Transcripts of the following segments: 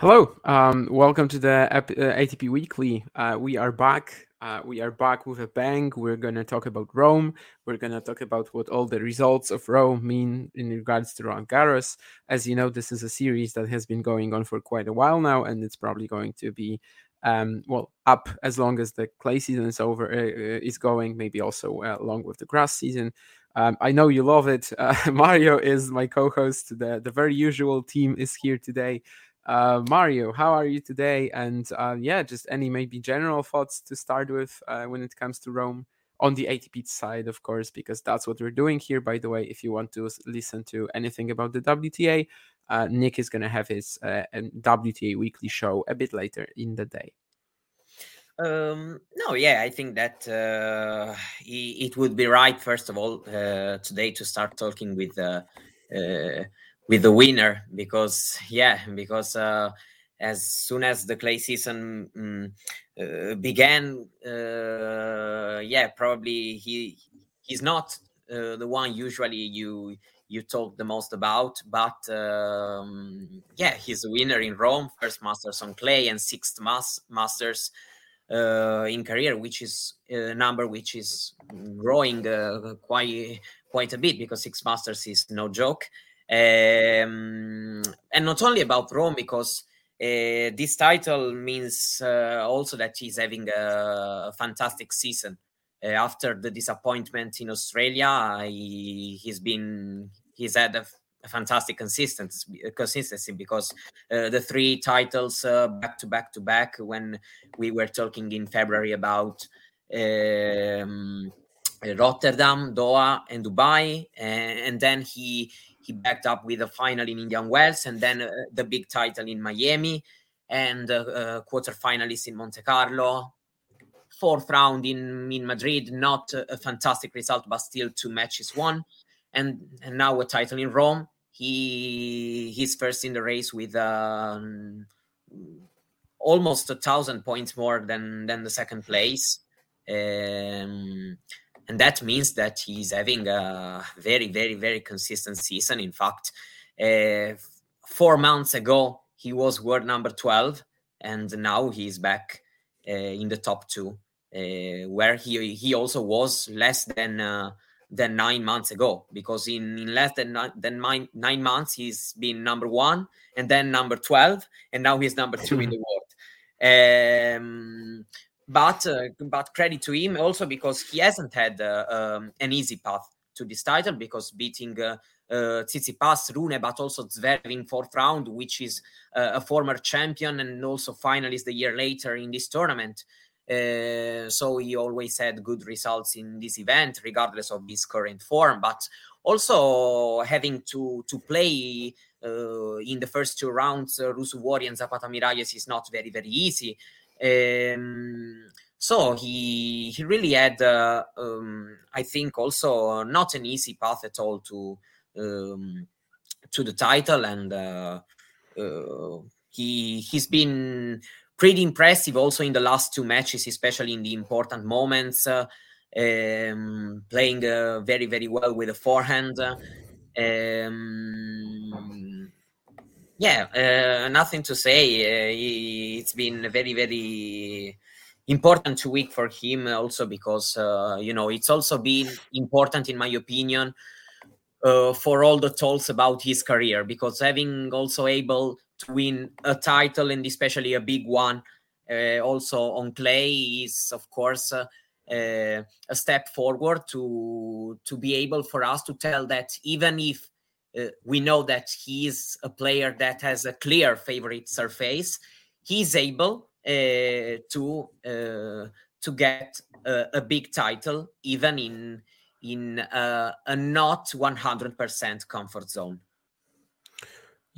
Hello, um, welcome to the uh, ATP Weekly. Uh, we are back. Uh, we are back with a bang. We're going to talk about Rome. We're going to talk about what all the results of Rome mean in regards to Roland Garros. As you know, this is a series that has been going on for quite a while now, and it's probably going to be um, well up as long as the clay season is over uh, uh, is going. Maybe also uh, along with the grass season. Um, I know you love it. Uh, Mario is my co-host. The the very usual team is here today. Uh, Mario, how are you today? And uh, yeah, just any maybe general thoughts to start with uh, when it comes to Rome on the ATP side, of course, because that's what we're doing here. By the way, if you want to listen to anything about the WTA, uh, Nick is going to have his uh, WTA weekly show a bit later in the day. Um, no, yeah, I think that uh, it would be right, first of all, uh, today to start talking with uh, uh, with the winner because, yeah, because uh, as soon as the clay season mm, uh, began, uh, yeah, probably he he's not uh, the one usually you you talk the most about, but um, yeah, he's a winner in Rome, first Masters on clay and sixth mas- Masters uh, in career, which is a number which is growing uh, quite quite a bit because six masters is no joke. Um, and not only about Rome, because uh, this title means uh, also that he's having a fantastic season. Uh, after the disappointment in Australia, he, he's been he's had a, fantastic consistency consistency because the three titles back to back to back when we were talking in February about um, Rotterdam, Doha, and Dubai, and, and then he he backed up with a final in Indian Wells, and then uh, the big title in Miami, and uh, uh, quarterfinalists in Monte Carlo, fourth round in in Madrid. Not a, fantastic result, but still two matches won, and and now a title in Rome. He he's first in the race with um, almost a thousand points more than than the second place. Um, and that means that he's having a very, very, very consistent season. In fact, uh, four months ago he was world number twelve, and now he's back uh, in the top two, uh, where he he also was less than uh, than nine months ago. Because in, in less than nine, than nine, nine months he's been number one, and then number twelve, and now he's number two in the world. Um, but uh, but credit to him also because he hasn't had uh, um, an easy path to this title because beating uh, uh, Tsitsipas, Rune, but also Zverev in fourth round, which is uh, a former champion and also finalist the year later in this tournament. Uh, so he always had good results in this event, regardless of his current form. But also having to to play uh, in the first two rounds, uh, Ruusuvuori and Zapata Miralles is not very very easy. Um, so he he really had, uh, um, I think, also not an easy path at all to um, to the title, and uh, uh, he he's been pretty impressive also in the last two matches, especially in the important moments. Um, playing uh, very very well with a forehand. Um, yeah, uh, nothing to say. Uh, it's been a very very important week for him also because uh, you know it's also been important in my opinion uh, for all the talks about his career because having also able to win a title and especially a big one uh, also on clay is of course uh, a step forward to to be able for us to tell that even if we know that he is a player that has a clear favorite surface he's able uh, to uh, to get a, a, big title even in in uh, a not 100% comfort zone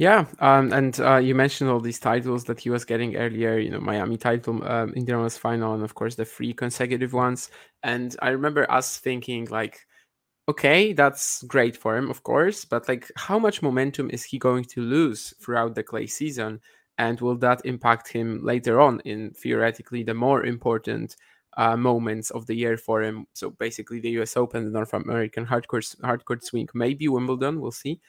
yeah, um, and uh, you mentioned all these titles that he was getting earlier. You know, Miami title, um, Indian Wells final, and of course the three consecutive ones. And I remember us thinking like, okay, that's great for him, of course, but like, how much momentum is he going to lose throughout the clay season? And will that impact him later on in theoretically the more important uh, moments of the year for him? So basically, the U.S. Open, the North American hardcourt hardcourt swing, maybe Wimbledon. We'll see.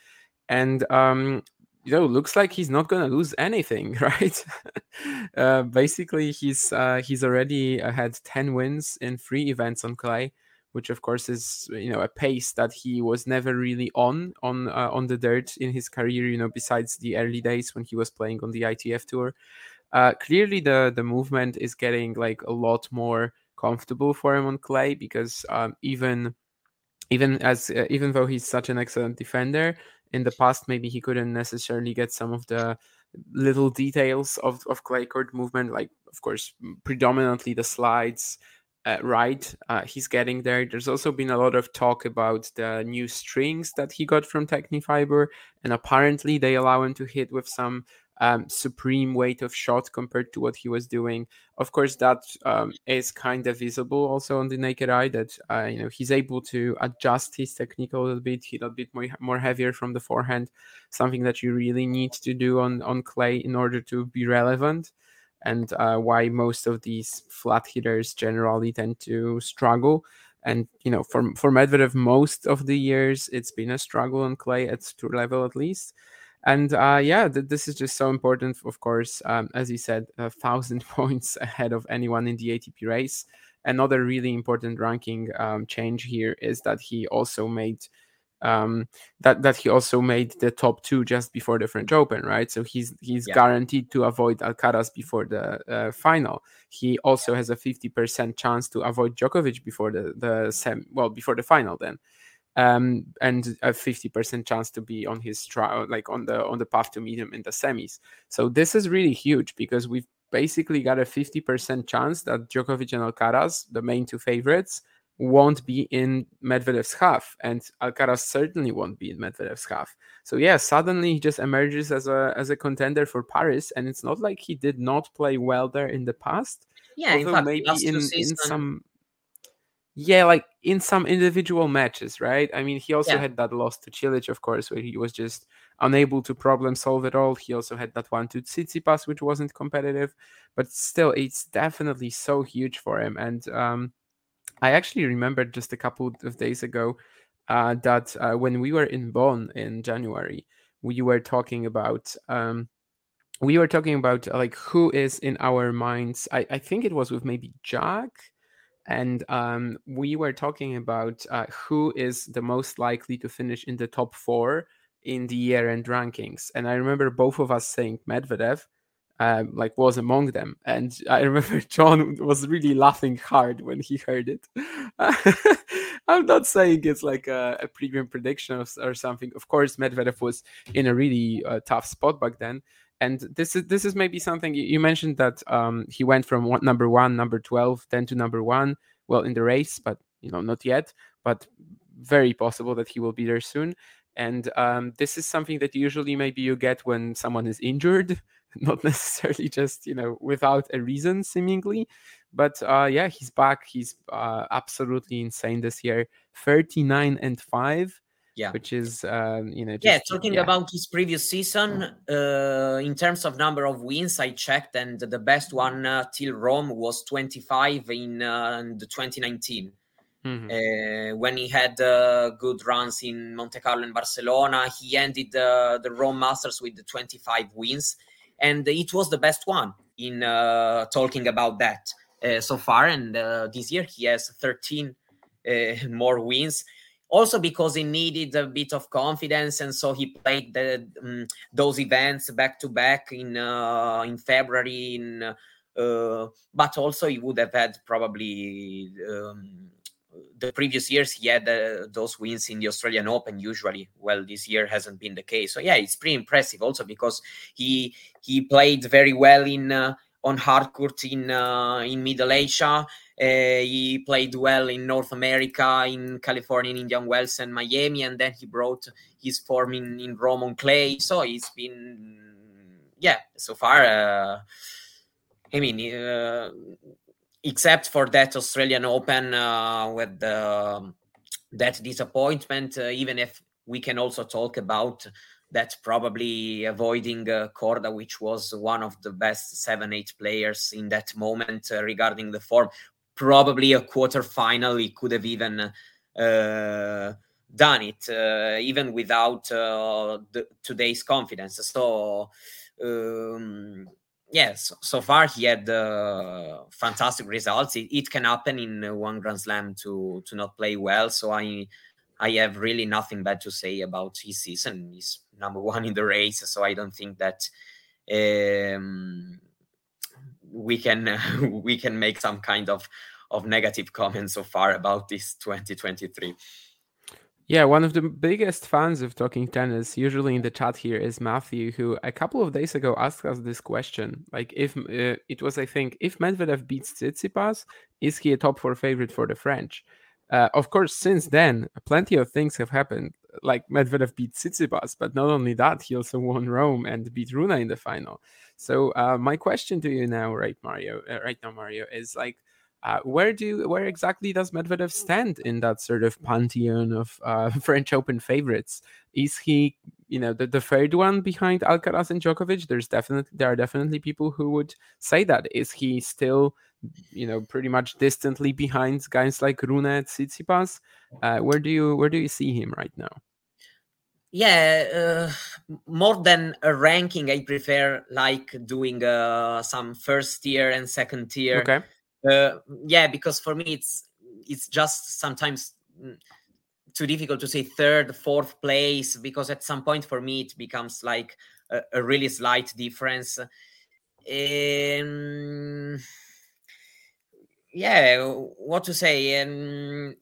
And um, you know looks like he's not going to lose anything right uh, basically he's uh, he's already had 10 wins in three events on clay which of course is you know a pace that he was never really on on uh, on the dirt in his career you know besides the early days when he was playing on the ITF tour. Uh, clearly the the movement is getting like a lot more comfortable for him on clay because um, even even as uh, even though he's such an excellent defender in the past maybe he couldn't necessarily get some of the little details of, of clay court movement like of course predominantly the slides uh, right uh, he's getting there there's also been a lot of talk about the new strings that he got from Tecnifibre and apparently they allow him to hit with some um, supreme weight of shot compared to what he was doing. Of course, that um, is kind of visible also on the naked eye. That uh, you know he's able to adjust his technique a little bit, hit a bit more more heavier from the forehand, something that you really need to do on on clay in order to be relevant. And uh, why most of these flat hitters generally tend to struggle. And you know, for for Medvedev, most of the years it's been a struggle on clay at tour level at least and uh, yeah, th- this is just so important. Of course, um, as you said, a thousand points ahead of anyone in the ATP race. Another really important ranking um, change here is that he also made um, that that he also made the top two just before the French Open, right? So he's he's yeah. guaranteed to avoid Alcaraz before the uh, final. He also has a fifty percent chance to avoid Djokovic before the the sem- well before the final. Then um, and a 50% chance to be on his trial, like on the on the path to meet him in the semis. So this is really huge because we've basically got a 50% chance that Djokovic and Alcaraz, the main two favorites, won't be in Medvedev's half, and Alcaraz certainly won't be in Medvedev's half. So yeah, suddenly he just emerges as a as a contender for Paris, and it's not like he did not play well there in the past. Yeah, in fact, maybe in, in some yeah, like in some individual matches, right? I mean, he also yeah. had that loss to Cilic, of course, where he was just unable to problem solve at all. He also had that one to Tsitsipas, which wasn't competitive, but still, it's definitely so huge for him. And um, I actually remembered just a couple of days ago uh, that uh, when we were in Bonn in January, we were talking about. Um, we were talking about like who is in our minds. I, I think it was with maybe Jack and um, we were talking about uh, who is the most likely to finish in the top four in the year-end rankings. And I remember both of us saying Medvedev, uh, like was among them. And I remember John was really laughing hard when he heard it. I'm not saying it's like a, a premium prediction or, something. Of course, Medvedev was in a really uh, tough spot back then, and this is this is maybe something you mentioned that um, he went from one, number one, number twelve, then to number one. Well, in the race, but you know not yet, but very possible that he will be there soon. And um, this is something that usually maybe you get when someone is injured, not necessarily just you know without a reason, seemingly. But uh, yeah, he's back. He's uh, absolutely insane this year. Thirty nine and five yeah which is um, you know just, yeah talking yeah. about his previous season uh, in terms of number of wins i checked and the best one uh, till rome was 25 in, uh, in the 2019 mm-hmm. Uh, when he had uh, good runs in monte carlo and barcelona he ended uh, the rome masters with the 25 wins and it was the best one in talking about that so far. And this year he has 13 more wins. Also because he needed a bit of confidence and so he played the, um, those events back to back in uh, in February in uh, but also he would have had probably um, the previous years he had uh, those wins in the Australian Open usually well this year hasn't been the case so yeah it's pretty impressive also because he he played very well in uh, on hard court in uh, in Middle Asia uh, he played well in North America, in California, in Indian Wells, and Miami, and then he brought his form in, in Rome on clay. So he's been, yeah, so far. Uh, I mean, uh, except for that Australian Open uh, with the, that disappointment, uh, even if we can also talk about that probably avoiding uh, Korda, which was one of the best seven, eight players in that moment uh, regarding the form, probably a quarter final he could have even uh, done it uh, even without the, today's confidence. So um, yes so far he had uh, fantastic results. It, it, can happen in one grand slam to to not play well so i i have really nothing bad to say about his season. He's number one in the race so i don't think that um, we can we can make some kind of of negative comments so far about this 2023 yeah, one of the biggest fans of talking tennis, usually in the chat here, is Matthew, who a couple of days ago asked us this question. Like, if uh, it was, I think, if Medvedev beats Tsitsipas, is he a top four favorite for the French? Uh, of course, since then, plenty of things have happened. Like Medvedev beat Tsitsipas, but not only that, he also won Rome and beat Rune in the final. So, uh, my question to you now, right, Mario, uh, right now, Mario, is like, uh, where do where exactly does Medvedev stand in that sort of pantheon of uh, French Open favorites? Is he, you know, the, the third one behind Alcaraz and Djokovic? There's definitely there are definitely people who would say that. Is he still, you know, pretty much distantly behind guys like Rune and Tsitsipas? Uh, where do you where do you see him right now? yeah uh, more than a ranking i prefer like doing uh, some first tier and second tier okay uh, yeah because for me it's it's just sometimes mm, too difficult to say third fourth place because at some point for me it becomes like a, a really slight difference. Um, yeah what to say? Um,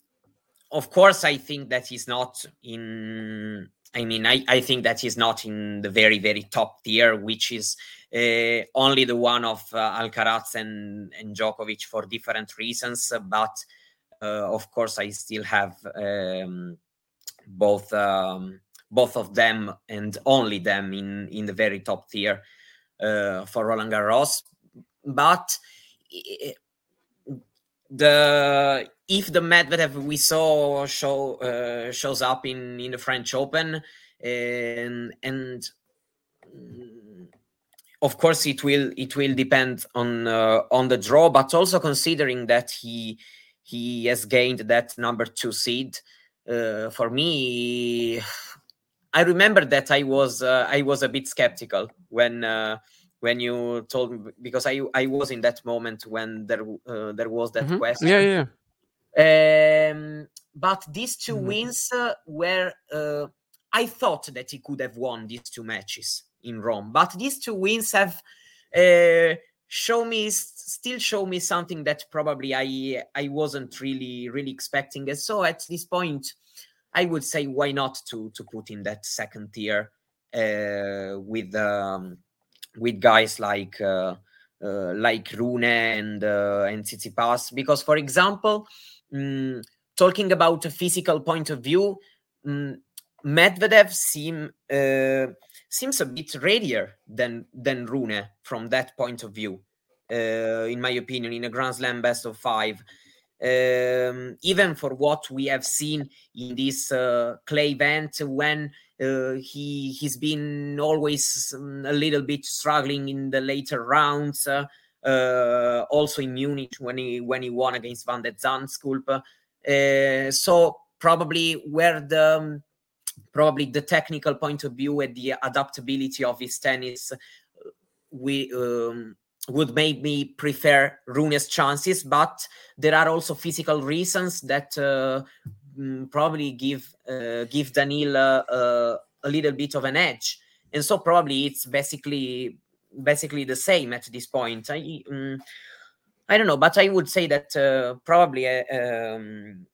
of course i think that he's not in i mean I, I think that he's not in the very very top tier which is uh, only the one of uh, Alcaraz and, and Djokovic for different reasons. But uh, of course, I still have um, both um, both of them and only them in in the very top tier for Roland Garros. But the if the Medvedev we saw show uh, shows up in in the French Open and and of course it will it will depend on uh, on the draw but also considering that he he has gained that number two seed uh, for me i remember that i was uh, i was a bit skeptical when uh, when you told me because i i was in that moment when there uh, there was that mm-hmm. question yeah yeah um, but these 2 mm-hmm. wins uh, were i thought that he could have won these two matches in Rome. But these two wins have uh, show me still show me something that probably I I wasn't really really expecting. And so at this point, I would say why not to to put in that second tier uh, with um, with guys like uh, uh, like Rune and uh, and Tsitsipas because for example, um, talking about a physical point of view. Um, Medvedev seem uh, seems a bit readier than than Rune from that point of view. Uh, in my opinion, in a Grand Slam best of five, um, even for what we have seen in this uh, clay event, when uh, he he's been always um, a little bit struggling in the later rounds. Uh, uh also in Munich when he when he won against Van de Zandschulp. Uh, so probably where the um, probably the technical point of view and the adaptability of his tennis we um, would make me prefer Rune's chances, but there are also physical reasons that uh, mm, probably give uh, give Daniil uh, uh, a little bit of an edge, and so probably it's basically basically the same at this point. I um, I don't know, but I would say that uh, probably uh, um,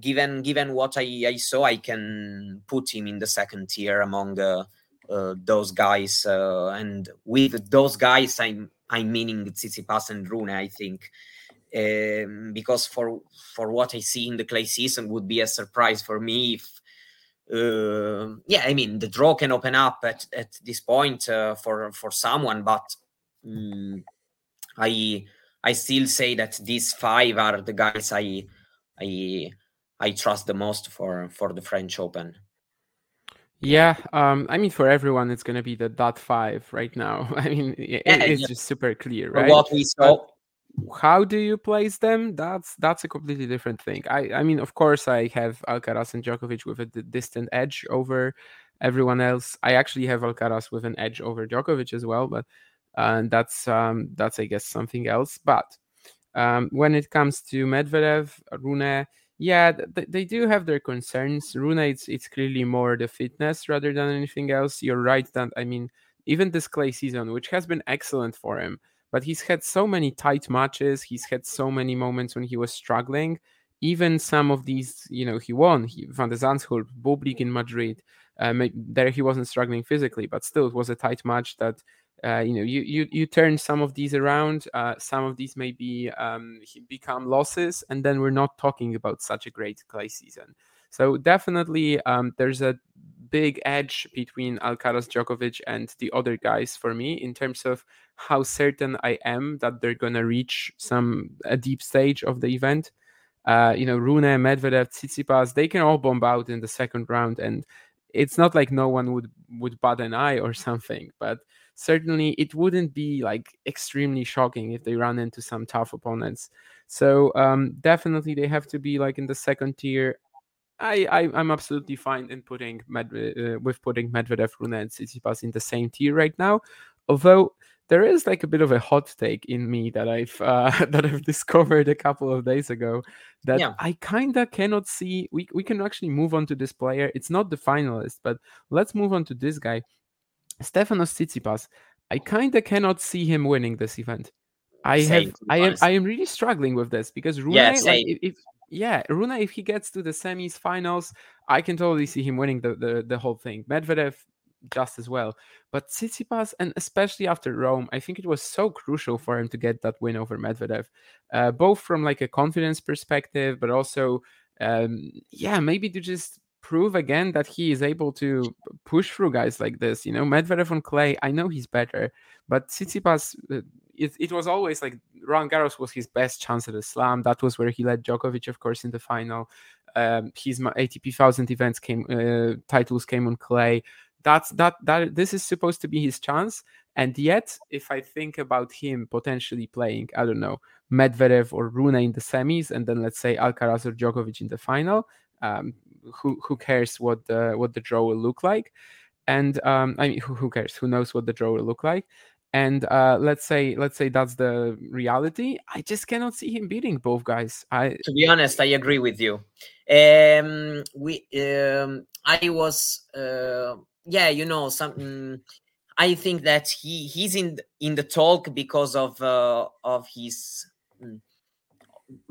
given given what I, I saw, I can put him in the second tier among uh, uh, those guys. Uh, and with those guys, I'm I'm meaning Tsitsipas and Rune. I think um, because for for what I see in the clay season would be a surprise for me if. Uh, yeah, I mean the draw can open up at, at this point uh, for for someone, but um, I I still say that these five are the guys I I I trust the most for for the French Open. Yeah, um, I mean, for everyone, it's gonna be the dot five right now. I mean, it, yeah, it's yeah. just super clear, right? For what we saw. How do you place them? That's that's a completely different thing. I I mean, of course, I have Alcaraz and Djokovic with a distant edge over everyone else. I actually have Alcaraz with an edge over Djokovic as well, but uh, that's um, that's I guess something else. But um, when it comes to Medvedev, Rune, yeah, th- they do have their concerns. Rune, it's, it's clearly more the fitness rather than anything else. You're right that I mean, even this clay season, which has been excellent for him, but he's had so many tight matches. He's had so many moments when he was struggling. Even some of these, you know, he won. He, Van de Zandschulp, Bublik in Madrid. Uh, there he wasn't struggling physically, but still it was a tight match that uh, you know you, you you turn some of these around uh, some of these maybe um, become losses and then we're not talking about such a great clay season so definitely um, there's a big edge between Alcaraz Djokovic and the other guys for me in terms of how certain I am that they're gonna reach some a deep stage of the event. Uh, you know, Rune, Medvedev, Tsitsipas, they can all bomb out in the second round, and it's not like no one would would bat an eye or something. But certainly it wouldn't be like extremely shocking if they run into some tough opponents. So um, definitely they have to be like in the second tier. I, I am absolutely fine in putting uh, with putting Medvedev, Rune, and Tsitsipas in the same tier right now. Although there is like a bit of a hot take in me that I've uh, that I've discovered a couple of days ago that yeah. I kind of cannot see. We we can actually move on to this player. It's not the finalist, but let's move on to this guy Stefanos Tsitsipas, I kind of cannot see him winning this event. I same, have, I am, I am really struggling with this because Rune, yeah, like, if, yeah, Rune, if he gets to the semis, finals, I can totally see him winning the, the, the whole thing. Medvedev, just as well. But Tsitsipas, and especially after Rome, I think it was so crucial for him to get that win over Medvedev, uh, both from like a confidence perspective, but also, um, yeah, maybe to just prove again that he is able to push through guys like this. You know, Medvedev on clay, I know he's better, but Tsitsipas, uh, it, it was always like Roland Garros was his best chance at a slam. That was where he led Djokovic, of course, in the final. Um, his ATP thousand events came, uh, titles came on clay. That's that that this is supposed to be his chance. And yet, if I think about him potentially playing, I don't know, Medvedev or Rune in the semis, and then let's say Alcaraz or Djokovic in the final, um, who who cares what the what the draw will look like and um, i mean who, who cares who knows what the draw will look like and uh, let's say let's say that's the reality i just cannot see him beating both guys. I to be honest i agree with you. Um we um i was uh yeah you know something i think that he he's in in the talk because of uh of his mm,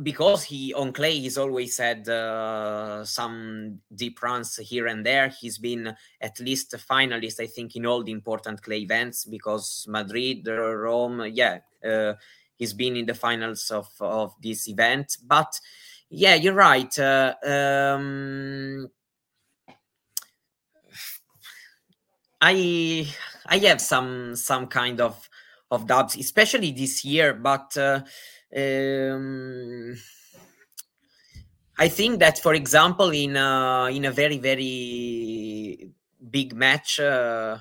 because he on clay he's always had uh, some deep runs here and there he's been at least a finalist i think in all the important clay events because madrid rome yeah uh, he's been in the finals of of this event but yeah you're right uh, um, I I have some some kind of of doubts, especially this year. But uh, um, I think that, for example, in uh, in a very very big match, uh,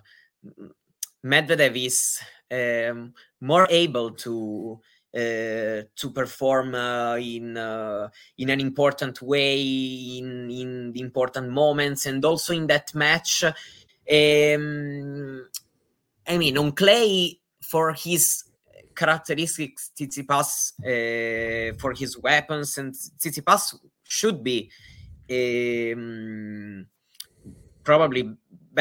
Medvedev is um, more able to uh, to perform uh, in uh, in an important way in in the important moments and also in that match um, i mean on clay for his characteristics Tsitsipas uh, for his weapons and Tsitsipas should be um, probably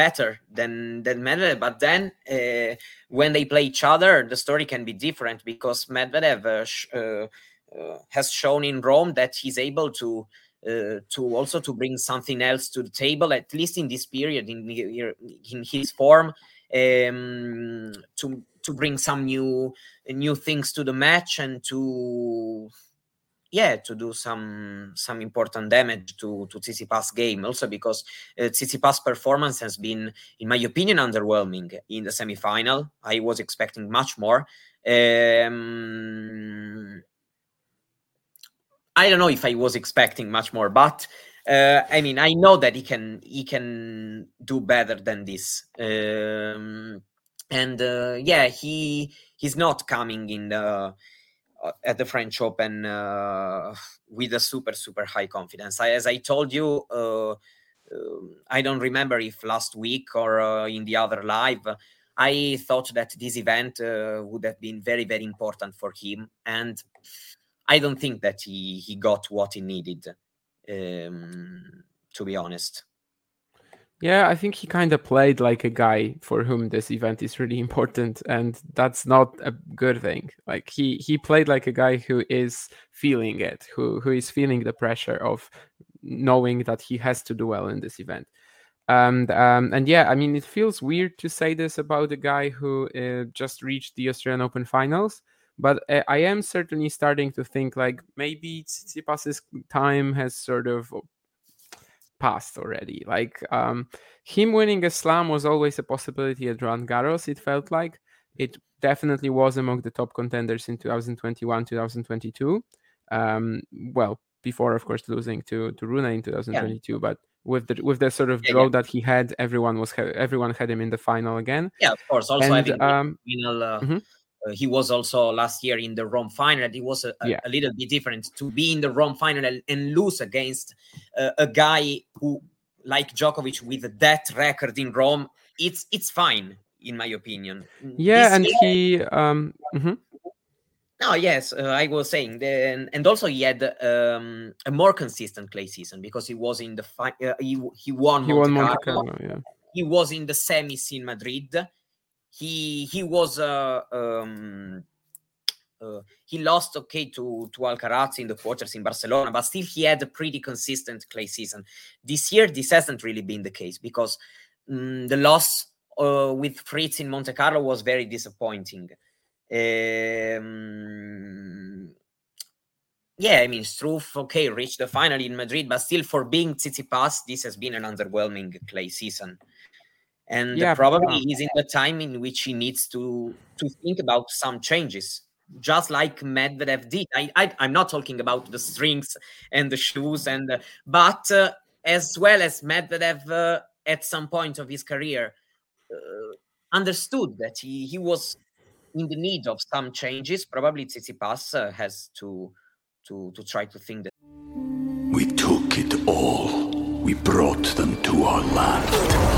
better than than Medvedev. But then uh, when they play each other, the story can be different because Medvedev uh, sh- uh, uh has shown in Rome that he's able to. Uh, to also to bring something else to the table, at least in this period, in in his form, um, to to bring some new new things to the match and to yeah to do some some important damage to to Tsitsipas game. Also because uh, Tsitsipas performance has been in my opinion underwhelming in the semifinal. I was expecting much more. Um, I don't know if I was expecting much more but uh, I mean I know that he can he can do better than this. Um, and uh, yeah he he's not coming in the uh, at the French Open uh, with a super super high confidence. I, as I told you, uh, um, I don't remember if last week or uh, in the other live, I thought that this event would have been very very important for him, and I don't think that he he got what he needed. Um, to be honest. Yeah, I think he kind of played like a guy for whom this event is really important, and that's not a good thing. Like he he played like a guy who is feeling it, who who is feeling the pressure of knowing that he has to do well in this event. And um, and yeah, I mean, it feels weird to say this about a guy who uh, just reached the Australian Open finals, but uh, I am certainly starting to think like maybe Tsitsipas's time has sort of past already. Like um, him winning a slam was always a possibility at Roland Garros. It felt like it definitely was among the top contenders in 2021, 2022. Um, well, before of course losing to to Rune in 2022, yeah. but with the with the sort of draw yeah. that he had, everyone was everyone had him in the final again. Yeah, of course. Also and, think um, final. Uh, mm-hmm. Uh, he was also last year in the Rome final. It was a, a, yeah. a, little bit different to be in the Rome final and, and lose against uh, a guy who, like Djokovic, with that record in Rome. It's it's fine in my opinion. Yeah, this and year, he. Um, mm-hmm. No, yes, uh, I was saying, and, and also he had um, a more consistent clay season because he was in the fi- uh, he he won. He Monte won Monte Carlo. Carlo yeah. He was in the semis in Madrid he he was uh, um, uh, he lost okay to to Alcaraz in the quarters in Barcelona, but still he had a pretty consistent clay season. This year, this hasn't really been the case because um, the loss uh, with Fritz in Monte Carlo was very disappointing. Um, yeah, I mean Struff, okay, reached the final in Madrid, but still for being Tsitsipas, this has been an underwhelming clay season and yeah, probably yeah. he's in the time in which he needs to to think about some changes just like Medvedev did. I, I am not talking about the strings and the shoes and the, but uh, as well as Medvedev uh, at some point of his career uh, understood that he he was in the need of some changes. Probably Tsitsipas uh, has to to to try to think that we took it all. We brought them to our land.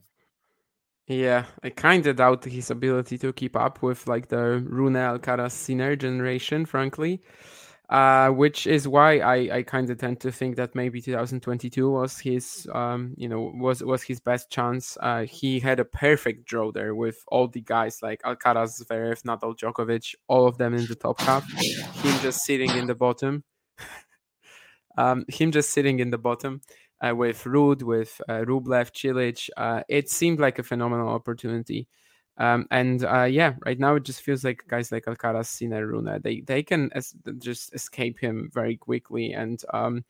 Yeah, I kind of doubt his ability to keep up with like the Rune Alcaraz Sinner generation, frankly. uh, which is why I, I kind of tend to think that maybe 2022 was his um, you know was was his best chance. Uh, he had a perfect draw there with all the guys like Alcaraz, Zverev, Nadal, Djokovic, all of them in the top half. Him just sitting in the bottom. um, him just sitting in the bottom uh, with Ruud, with uh, Rublev, Cilic. Uh, it seemed like a phenomenal opportunity. Um, and uh, yeah, right now it just feels like guys like Alcaraz, Sinner, Rune, they they can es- just escape him very quickly, and um,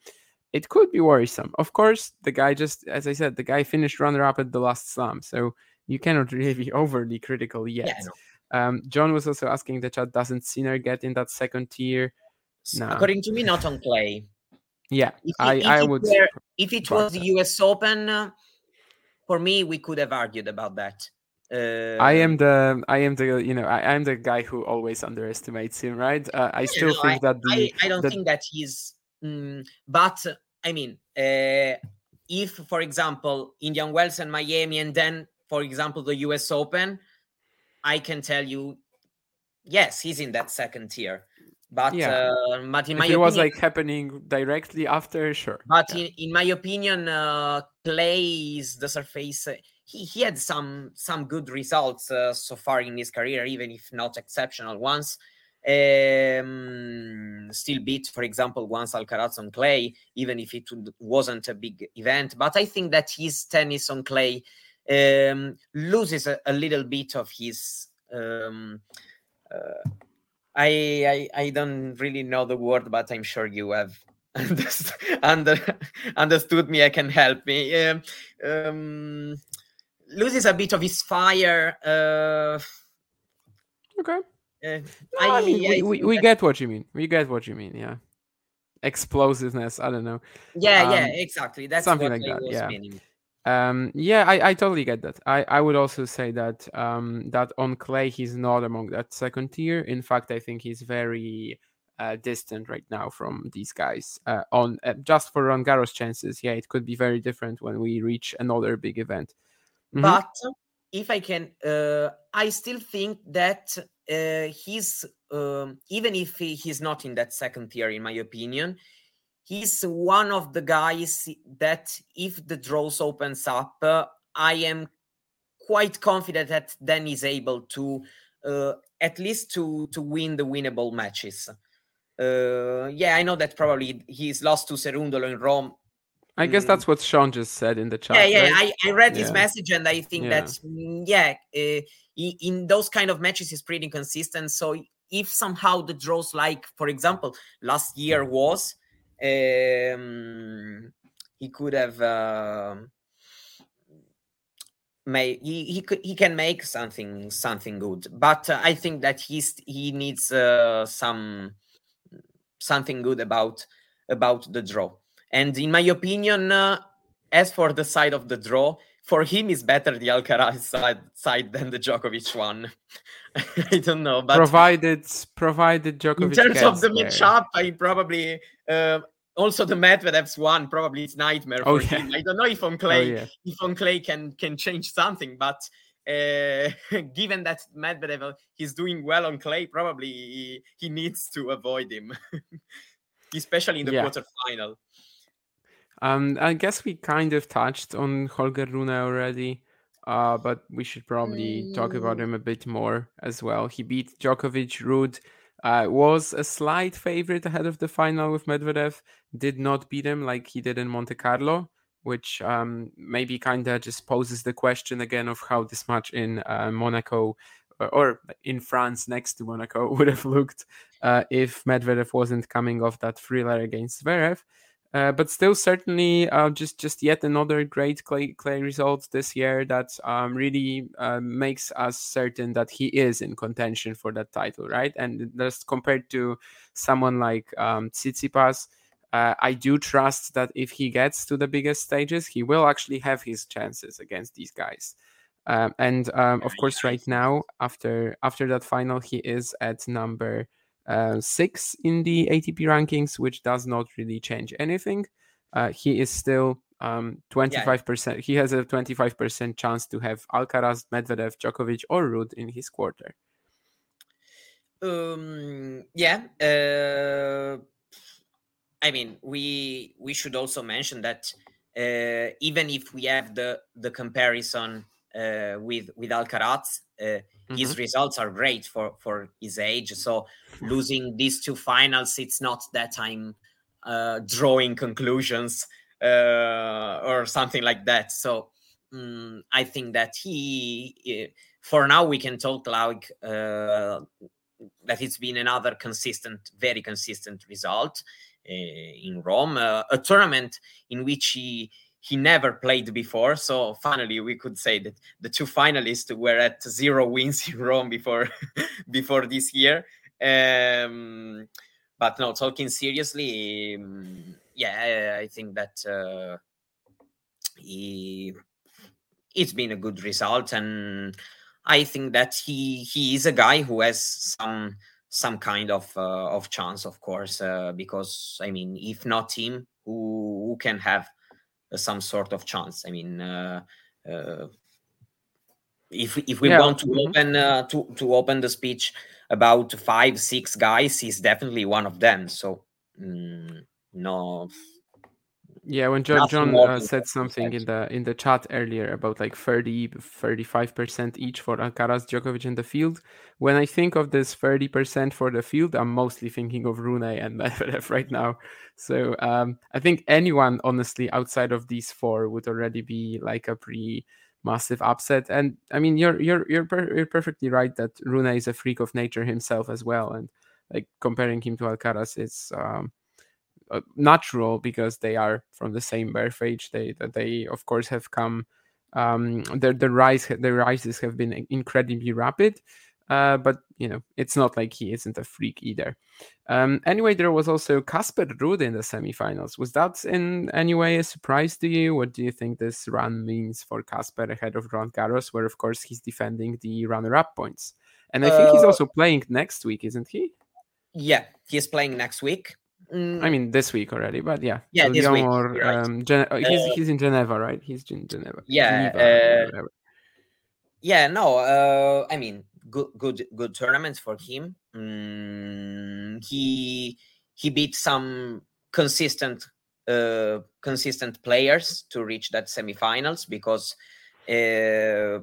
it could be worrisome. Of course, the guy just, as I said, the guy finished runner-up at the last slam, so you cannot really be overly critical yet. Yeah. Um, John was also asking the chat, doesn't Sinner get in that second tier? No. According to me, not on clay. Yeah, If, I, if I would. were- if it was the. U.S. Open, uh, for me, we could have argued about that. Uh, I am the I am the you know I am the guy who always underestimates him, right? Uh, I still no, think that the I, I don't the- think that he's. mm, but I mean, uh, if for example Indian Wells and Miami, and then for example the U.S. Open, I can tell you, yes, he's in that second tier. But Yeah. uh, but in my if it was like happening directly after, sure. but yeah. in, in my opinion, uh, Clay is the surface. uh, He, he had some some good results uh, so far in his career, even if not exceptional ones. Um, still beat, for example, once Alcaraz on clay, even if it wasn't a big event. But I think that his tennis on clay um, loses a, a little bit of his. Um, uh, I, I I don't really know the word, but I'm sure you have under, understood me. I can help me. Um, um, loses a bit of his fire. Uh, Okay. uh, No, I, mean, I we, we, we get what you mean. We get what you mean. Yeah. Explosiveness. I don't know. yeah, yeah, um, exactly. That's something what like I that, was yeah. meaning. Um, yeah, I, I totally get that. I, I would also say that um, that on clay he's not among that second tier. In fact, I think he's very uh, distant right now from these guys. Uh, on uh, just for Roland Garros chances, yeah, it could be very different when we reach another big event. Mhm. But if I can, uh, I still think that uh, he's um, even if he, he's not in that second tier, in my opinion, he's one of the guys that if the draws opens up, uh, I am quite confident that then he's able to uh, at least to to win the winnable matches. Uh, yeah, I know that probably he's lost to Cerundolo in Rome. I guess Mm. that's what Sean just said in the chat. Yeah, yeah. right? I, I read his Yeah. message and I think Yeah. that mm, yeah, uh, i- in those kind of matches he's pretty consistent. So if somehow the draws, like for example, last year was, um, he could have um made he, he could he can make something something good. But uh, I think that he's he needs uh, some something good about about the draw. And in my opinion, uh, as for the side of the draw, for him is better the Alcaraz side, side than the Djokovic one. I don't know, but provided provided Djokovic in terms of the matchup, I probably uh, also the Medvedev's one probably it's nightmare Oh, yeah. him. I don't know if on Oh, clay yeah. if on clay can can change something, but uh, given that Medvedev he's doing well on clay, probably he, he needs to avoid him, especially in the Yeah. quarterfinal. Um, I guess we kind of touched on Holger Rune already, uh, but we should probably talk about Mm. him a bit more as well. He beat Djokovic. Ruud uh, was a slight favorite ahead of the final with Medvedev. Did not beat him like he did in Monte Carlo, which um, maybe kind of just poses the question again of how this match in uh, Monaco or, or in France next to Monaco would have looked uh, if Medvedev wasn't coming off that thriller against Zverev. Uh, but still, certainly, uh, just just yet another great clay, clay result this year that um, really uh, makes us certain that he is in contention for that title, right? And just compared to someone like um, Tsitsipas, uh, I do trust that if he gets to the biggest stages, he will actually have his chances against these guys. Um, and um, of course, right now, after after that final, he is at number uh, six in the ATP rankings, which does not really change anything. Uh, he is still um, 25%. He has a 25% chance to have Alcaraz, Medvedev, Djokovic, or Ruud in his quarter. Um, yeah. Uh, I mean, we we should also mention that uh, even if we have the the comparison uh, with with Alcaraz, uh, mm-hmm. his results are great for for his age. So losing these two finals, it's not that I'm uh, drawing conclusions uh, or something like that. So um, I think that he, for now, we can talk like uh, that it's been another consistent, very consistent result uh, in Rome, uh, a tournament in which he he never played before. So finally, we could say that the two finalists were at zero wins in Rome before before this year. Um, but no, talking seriously, um, yeah, I think that uh, he it's been a good result, and I think that he he is a guy who has some some kind of uh, of chance, of course, uh, because I mean, if not him, who who can have some sort of chance? I mean. Uh, uh, if if we yeah. want to mm-hmm. open uh, to to open the speech about five six guys, he's definitely one of them. So mm, no yeah when john john uh, said something in the in the chat earlier about like 30 35% each for alcaraz djokovic in the field when i think of this 30% for the field i'm mostly thinking of rune and medvedev right now. So um, i think anyone honestly outside of these four would already be like a pretty massive upset. And i mean you're you're you're, per- you're perfectly right that rune is a freak of nature himself as well. And like comparing him to alcaraz is um, uh, natural because they are from the same birth age. They that they of course have come. Um, the the rise the rises have been incredibly rapid. Uh, but you know it's not like he isn't a freak either. Um, anyway, there was also Casper Ruud in the semifinals. Was that in any way a surprise to you? What do you think this run means for Casper ahead of Roland Garros, where of course he's defending the runner-up points? And I think uh, he's also playing next week, isn't he? Yeah, he's playing next week. Mm. I mean, this week already, but yeah. Yeah, this week. Or, right. um, Gen- uh, he's, uh, he's in Geneva, right? He's in Geneva. Yeah. Geneva, uh, yeah. No. Uh, I mean, good, good, good tournaments for him. Mm, he he beat some consistent, uh, consistent players to reach that semifinals because uh,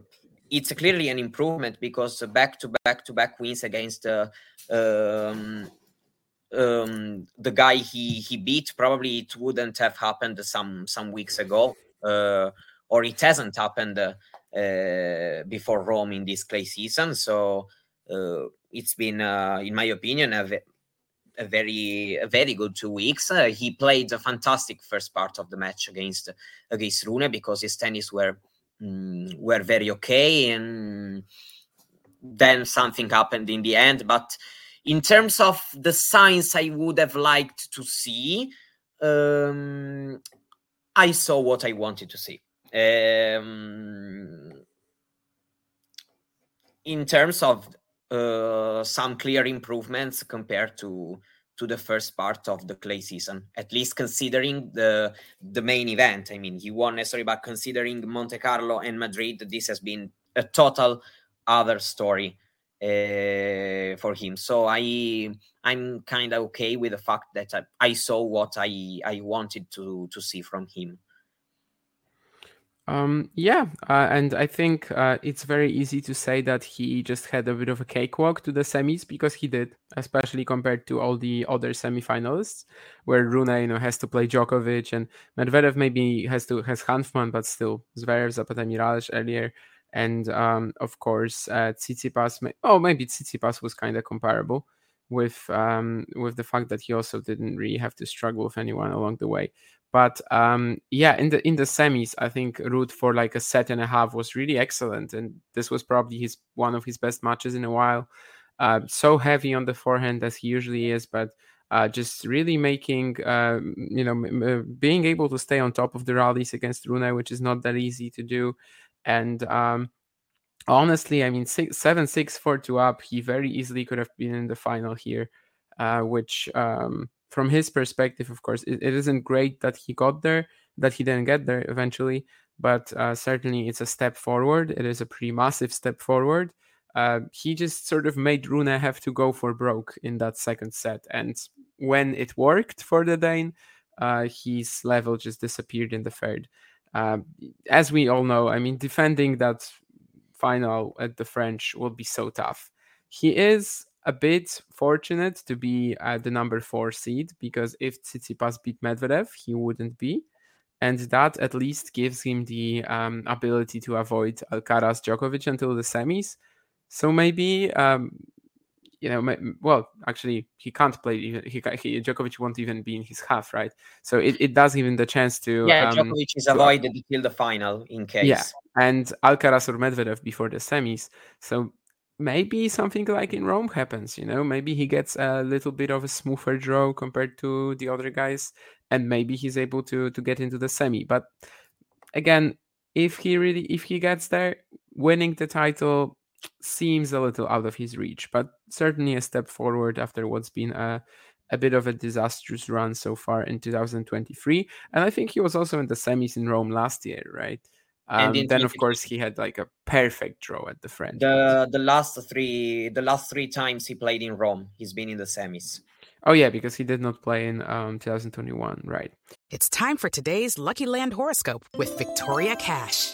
it's clearly an improvement because back to back to back wins against uh, um, um, the guy he he beat, probably it wouldn't have happened some some weeks ago, uh, or it hasn't happened uh, uh, before Rome in this clay season. So uh, it's been, uh, in my opinion, a, a, very a very good two weeks. Uh, he played a fantastic first part of the match against against Rune because his tennis were um, were very okay, and then something happened in the end, but in terms of the signs I would have liked to see, um, I saw what I wanted to see. Um, in terms of uh, some clear improvements compared to to the first part of the clay season, at least considering the the main event. I mean, he won necessarily, but considering Monte Carlo and Madrid, this has been a total other story uh, for him. So I I'm kind of okay with the fact that I, I, saw what I I wanted to to see from him. Um, yeah, uh, and I think uh, it's very easy to say that he just had a bit of a cakewalk to the semis because he did, especially compared to all the other semifinalists, where Rune you know has to play Djokovic and Medvedev maybe has to has Hanfmann, but still Zverev, Zapata Miralles earlier and um, of course uh, Tsitsipas. May- oh, maybe Tsitsipas was kind of comparable with um, with the fact that he also didn't really have to struggle with anyone along the way. But um, yeah, in the in the semis, I think Ruud for like a set and a half was really excellent, and this was probably his one of his best matches in a while. Uh, so heavy on the forehand as he usually is, but uh, just really making uh, you know m- m- being able to stay on top of the rallies against Rune, which is not that easy to do, and um, honestly, I mean, six, seven six four two up, he very easily could have been in the final here, uh, which um, from his perspective, of course, it, it isn't great that he got there, that he didn't get there eventually, but uh, certainly it's a step forward. It is a pretty massive step forward. uh, he just sort of made Rune have to go for broke in that second set. And when it worked for the Dane, uh, his level just disappeared in the third. Uh, as we all know, I mean, defending that final at the French will be so tough. He is a bit fortunate to be at the number four seed because if Tsitsipas beat Medvedev, he wouldn't be. And that at least gives him the um, ability to avoid Alcaraz Djokovic until the semis. So maybe um, you know, well, actually, he can't play. Even he, he Djokovic won't even be in his half, right? So it, it does give him the chance to. Yeah, um, Djokovic is avoided until the final in case. Yeah, and Alcaraz or Medvedev before the semis. So maybe something like in Rome happens. You know, maybe he gets a little bit of a smoother draw compared to the other guys, and maybe he's able to to get into the semi. But again, if he really if he gets there, winning the title seems a little out of his reach, but certainly a step forward after what's been a, a bit of a disastrous run so far in 2023. And I think he was also in the semis in Rome last year, right? Um, and then, of course, he had like a perfect draw at the French. The the last three the last three times he played in Rome, he's been in the semis. Oh yeah, because he did not play in um, 2021, right? It's time for today's Lucky Land horoscope with Victoria Cash.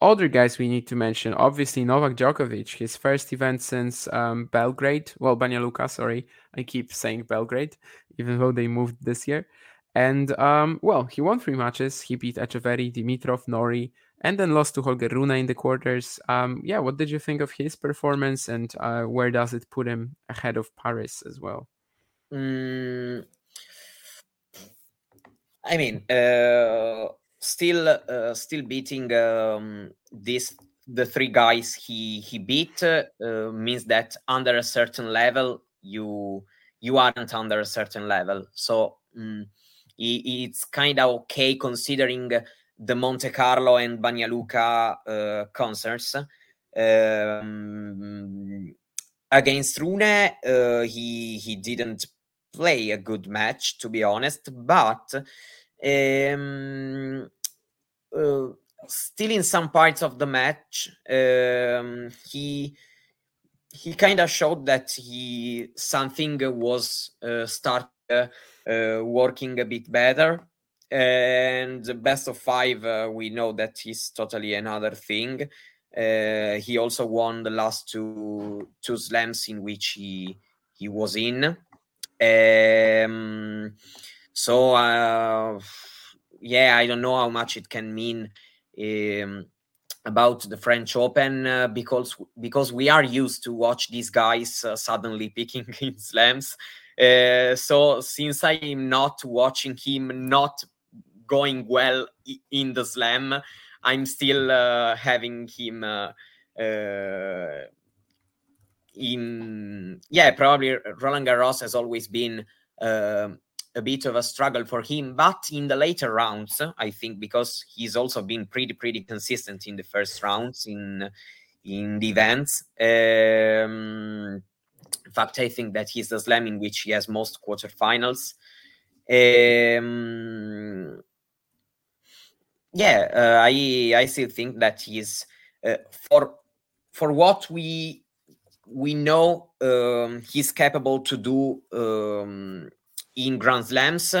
other guys we need to mention, obviously Novak Djokovic, his first event since um, Belgrade. Well, Banja Luka, sorry, I keep saying Belgrade, even though they moved this year. And um, well, he won three matches. He beat Etcheverry, Dimitrov, Norrie, and then lost to Holger Rune in the quarters. Um, yeah, what did you think of his performance, and uh, where does it put him ahead of Paris as well? Mm, I mean, uh, still uh, still beating um, this the three guys he he beat uh, means that under a certain level you you aren't under a certain level. So um, it's kind of okay considering the Monte Carlo and Banja Luka uh, concerts. Um, against Rune uh, he he didn't play a good match to be honest but um, uh, still in some parts of the match, um, he he kind of showed that he something was uh, start uh, working a bit better. And the best of five, uh, we know that is totally another thing. Uh, he also won the last two two slams in which he he was in. Um, so uh, yeah, I don't know how much it can mean um, about the French Open uh, because because we are used to watch these guys uh, suddenly picking in slams. Uh, so since I am not watching him not going well in the slam, I'm still uh, having him uh, uh, in. Yeah, probably Roland Garros has always been. Um, a bit of a struggle for him. But in the later rounds, I think because he's also been pretty pretty consistent in the first rounds in in the events. Um, in fact, I think that he's the slam in which he has most quarterfinals. Um, yeah, uh, I I still think that he's uh, for for what we we know um, he's capable to do um, in Grand Slams.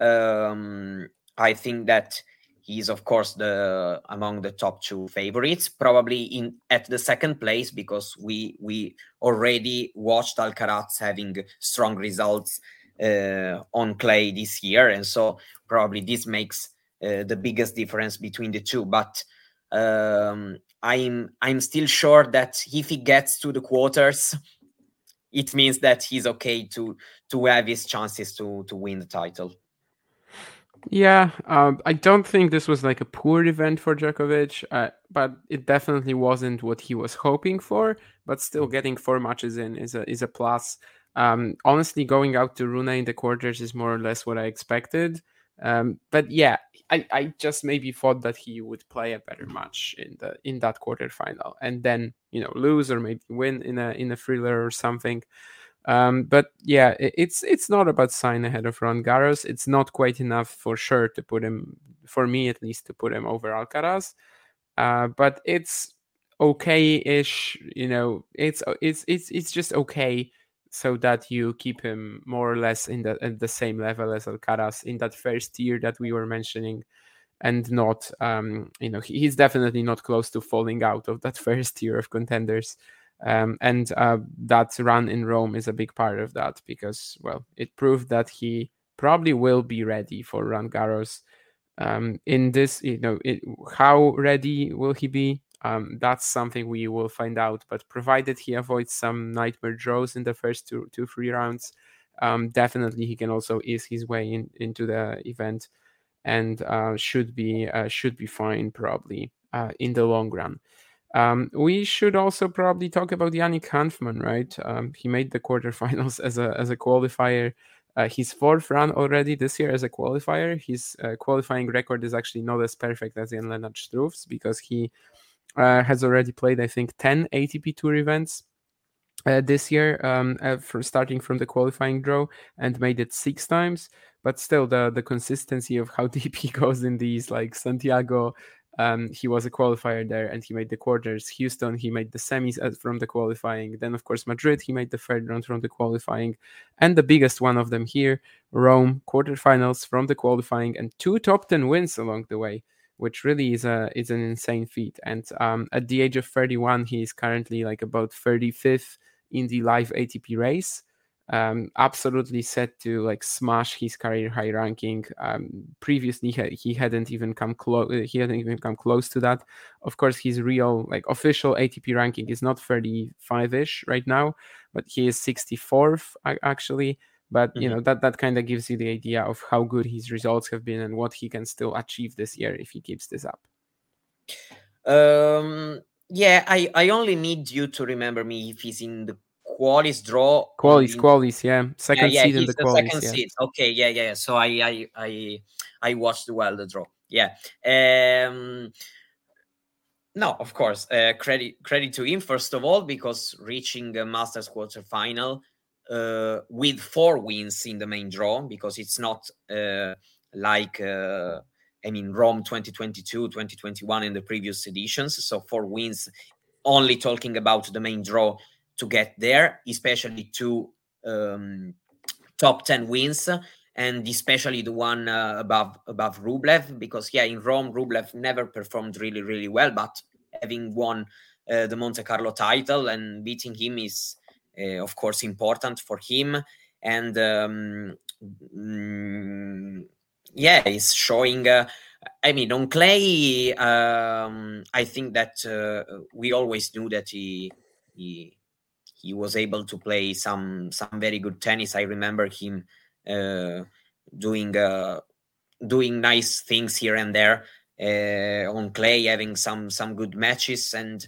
Um, I think that he's of course the among the top two favorites, probably in at the second place because we we already watched Alcaraz having strong results uh, on clay this year, and so probably this makes uh, the biggest difference between the two. But um, I'm I'm still sure that if he gets to the quarters, it means that he's okay to to have his chances to to win the title. Yeah, um, I don't think this was like a poor event for Djokovic, uh, but it definitely wasn't what he was hoping for. But still, getting four matches in is a is a plus. Um, honestly, going out to Rune in the quarters is more or less what I expected. Um, but yeah, I, I just maybe thought that he would play a better match in the in that quarterfinal and then you know lose or maybe win in a in a thriller or something. Um, but yeah, it, it's it's not a bad sign ahead of Roland Garros. It's not quite enough for sure to put him, for me at least, to put him over Alcaraz. Uh, but it's okay-ish. You know, it's it's it's it's just okay, so that you keep him more or less in the at the same level as Alcaraz in that first tier that we were mentioning, and not, um, you know, he's definitely not close to falling out of that first tier of contenders. Um, and uh, that run in Rome is a big part of that because, well, it proved that he probably will be ready for Roland Garros. Um, in this, you know, it, how ready will he be? Um, that's something we will find out. But provided he avoids some nightmare draws in the first two, two, three rounds, um, definitely he can also ease his way in, into the event, and uh, should be uh, should be fine probably uh, in the long run. Um, we should also probably talk about Yannick Hanfmann, right? Um, he made the quarterfinals as a as a qualifier. Uh, his fourth run already this year as a qualifier. His uh, qualifying record is actually not as perfect as Jan Lennart Struff's because he uh, has already played, I think, 10 ATP Tour events uh, this year, um, uh, for starting from the qualifying draw and made it six times. But still, the the consistency of how deep he goes in these, like Santiago, um, he was a qualifier there and he made the quarters. Houston, he made the semis from the qualifying. Then, of course, Madrid, he made the third round from the qualifying. And the biggest one of them here, Rome, quarterfinals from the qualifying and two top 10 wins along the way, which really is a is an insane feat. And um, at the age of 31, he is currently like about 35th in the live ATP race um, absolutely set to like smash his career high ranking. Um, previously, he hadn't even come close. He hadn't even come close to that. Of course, his real like official ATP ranking is not 35 ish right now, but he is 64th actually. But mm-hmm. you know that that kind of gives you the idea of how good his results have been and what he can still achieve this year if he keeps this up. Um. Yeah, I I only need you to remember me if he's in the Qualis draw. Qualis, Qualis, yeah, second yeah, yeah, seed in the, the Qualis, second yeah. seed. Okay, yeah, yeah. So I, I, I, I watched well the draw. Yeah. Um, no, of course. Uh, credit credit to him first of all because reaching a Masters quarter final uh, with four wins in the main draw because it's not uh, like uh, I mean Rome 2022, 2021 in the previous editions. So four wins. Only talking about the main draw to get there, especially two um, top 10 wins and especially the one uh, above above Rublev because yeah in Rome Rublev never performed really really well but having won uh, the Monte Carlo title and beating him is of course important for him and um, mm, yeah he's showing uh, I mean on clay um, I think that uh, we always knew that he he he was able to play some some very good tennis. I remember him uh, doing uh, doing nice things here and there uh, on clay, having some some good matches, and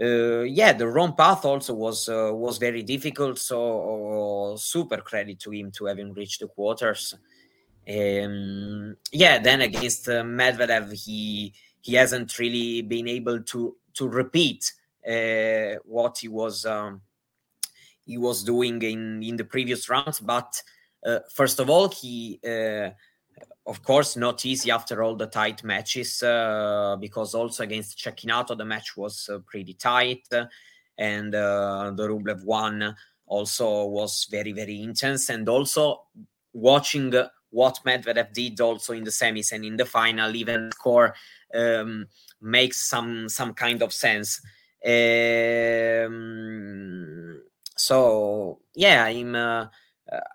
uh, yeah, the wrong path also was uh, was very difficult. So super credit to him to having reached the quarters. Um, yeah, then against uh, Medvedev, he he hasn't really been able to to repeat what he was. Um, he was doing in in the previous rounds. But uh, first of all, he uh, of course not easy after all the tight matches uh, because also against Cecchinato the match was uh, pretty tight and uh, the Rublev one also was very very intense and also watching what Medvedev did also in the semis and in the final even score um, makes some some kind of sense. Um, so yeah i'm uh,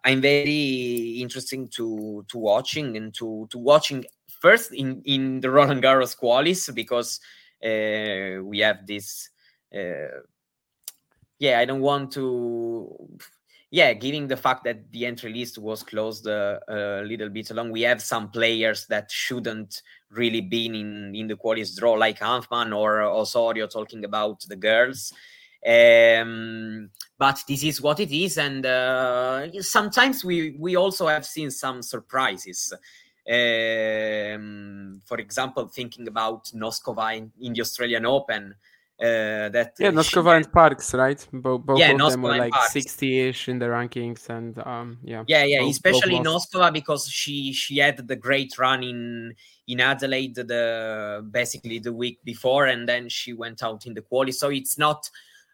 i'm very interesting to to watching and to to watching first in in the roland garros qualis because uh, we have this uh, yeah i don't want to yeah, given the fact that the entry list was closed uh, a little bit along, we have some players that shouldn't really been in in the qualies draw, like Hanfmann or Osorio, talking about the girls. Um, but this is what it is, and uh, sometimes we we also have seen some surprises. Um, for example, thinking about Noskova in, in the Australian Open, uh, that yeah, Noskova and Parks, right? Bo- both Yeah, of them were like. 60-ish in the rankings, and um, yeah, yeah yeah both- especially both. Noskova because she she had the great run in in Adelaide the basically the week before and then she went out in the quali so it's not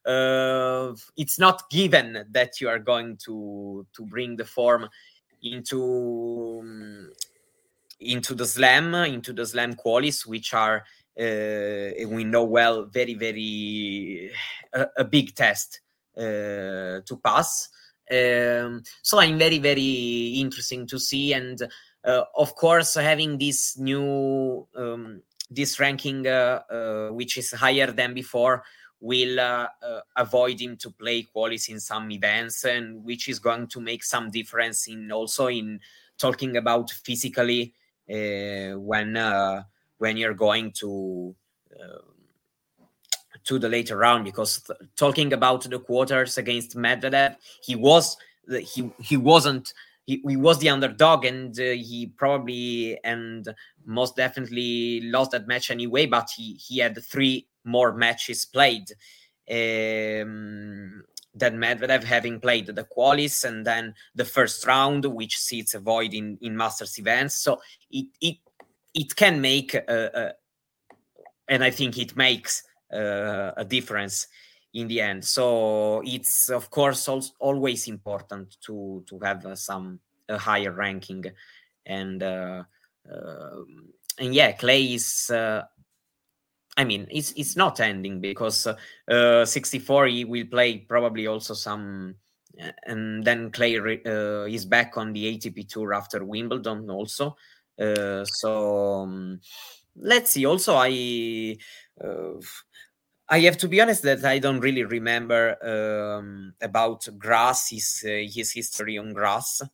uh it's not given that you are going to to bring the form into um, into the slam into the slam qualies which are uh, we know well very very a, big test uh, to pass. Um, so i'm very very interesting to see and uh, of course having this new um, this ranking uh, which is higher than before will uh, uh, avoid him to play qualies in some events and which is going to make some difference in also in talking about physically uh, when uh, when you're going to uh, to the later round because th- talking about the quarters against Medvedev, he was he he wasn't he, he was the underdog and uh, he probably and most definitely lost that match anyway. But he he had three more matches played um, than Medvedev, having played the qualis and then the first round, which seats a void in in Masters events. So it it it can make a, and I think it makes uh, a difference in the end. So it's of course al- always important to to have uh, some a higher ranking, and uh, uh, and yeah, Clay is. I mean, it's it's not ending because uh, uh, 64 he will play probably also some, uh, and then Clay uh, is back on the ATP tour after Wimbledon also. Uh, so um, let's see. Also, I uh, I have to be honest that I don't really remember um, about grass his uh, his history on grass. Uh,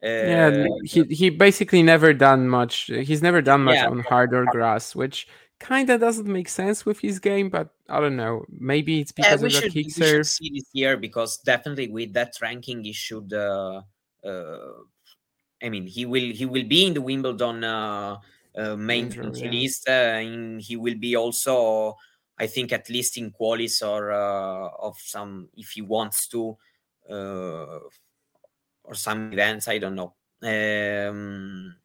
yeah, he he basically never done much. He's never done much Yeah. on hard or grass, which kind of doesn't make sense with his game. But I don't know. Maybe it's yeah, because we of the should, kick we should see this year because definitely with that ranking he should. Uh, uh, I mean, he will he will be in the Wimbledon uh, uh, main entry yeah. list. Uh, and he will be also, I think, at least in qualis or uh, of some if he wants to, uh, or some events. I don't know. Um,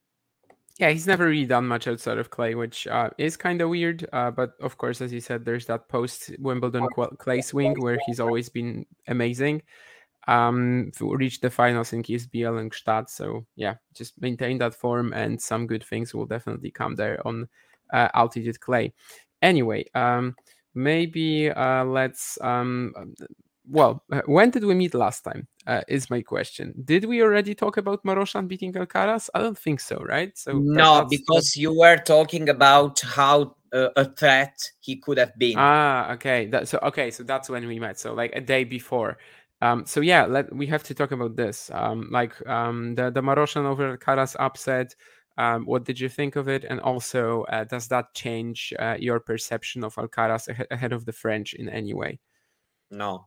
Yeah, he's never really done much outside of clay, which uh, is kind of weird. Uh, but of course, as you said, there's that post Wimbledon clay swing where he's always been amazing. Um, to reach the finals in Kitzbühel and Gstaad. So yeah, just maintain that form, and some good things will definitely come there on uh, altitude clay. Anyway, um, maybe uh, let's. Um, well, uh, when did we meet last time? Uh, is my question. Did we already talk about Marozsan beating Alcaraz? I don't think so, right? So that- no, that's- because you were talking about how uh, a threat he could have been. Ah, okay. That, so okay, so that's when we met. So like a day before. Um, so yeah, let we have to talk about this. Um, like um, the the Marozsan over Karas upset. Um, what did you think of it? And also, uh, does that change uh, your perception of Alcaraz ahead of the French in any way? No.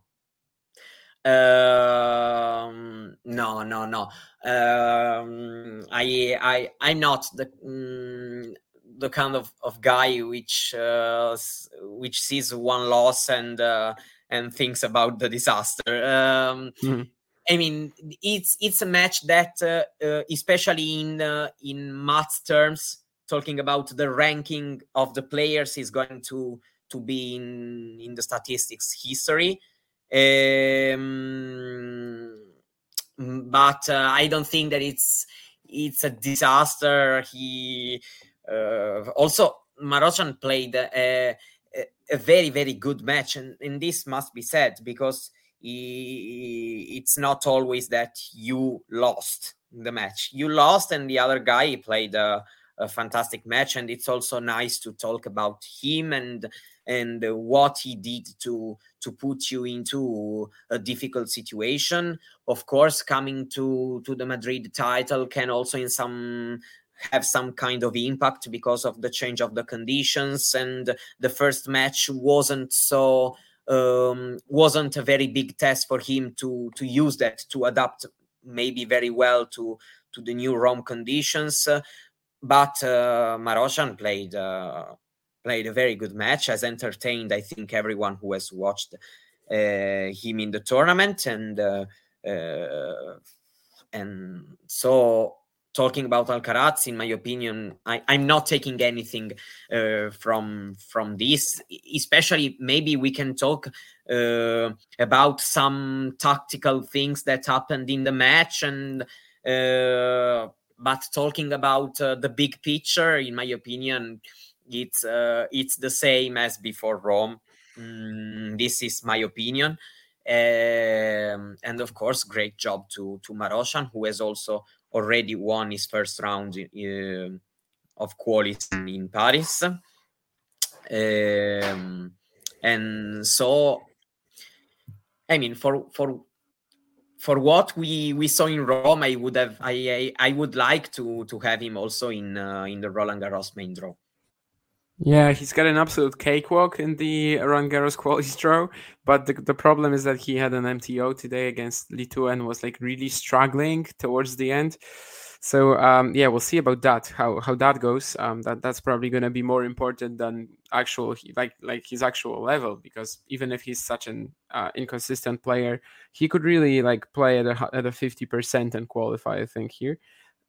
Um, no, no, no. Um, I, I, I'm not the mm, the kind of, of guy which uh, which sees one loss and uh, and thinks about the disaster. Um, Mhm. I mean, it's it's a match that, uh, uh, especially in uh, in math terms, talking about the ranking of the players, is going to to be in in the statistics history. Um, but uh, I don't think that it's it's a disaster. He uh, also Marozsan played a, a, very very good match, and, and this must be said because he, it's not always that you lost the match. You lost, and the other guy played a, a fantastic match, and it's also nice to talk about him and and what he did to to put you into a difficult situation. Of course, coming to to the Madrid title can also in some have some kind of impact because of the change of the conditions and the first match wasn't so um, wasn't a very big test for him to to use that to adapt maybe very well to to the new Rome conditions. but uh, played uh, played a very good match, has entertained I think everyone who has watched uh, him in the tournament, and uh, uh, and so talking about Alcaraz, in my opinion, I, am not taking anything uh, from from this. Especially, maybe we can talk uh, about some tactical things that happened in the match, and uh, but talking about the big picture, in my opinion, it's uh, it's the same as before Rome. Mm, this is my opinion. Um, and of course, great job to to Marozsan, who has also already won his first round uh, of quality in Paris. Um, and so, I mean, for for for what we we saw in Rome, I would have I I, I would like to to have him also in uh, in the Roland Garros main draw. Yeah, he's got an absolute cakewalk in the quality draw, but the, the problem is that he had an MTO today against Litu and was like really struggling towards the end. So um, yeah, we'll see about that how how that goes. Um, that that's probably going to be more important than actual like like his actual level because even if he's such an uh, inconsistent player, he could really like play at a at a fifty percent and qualify. I think here,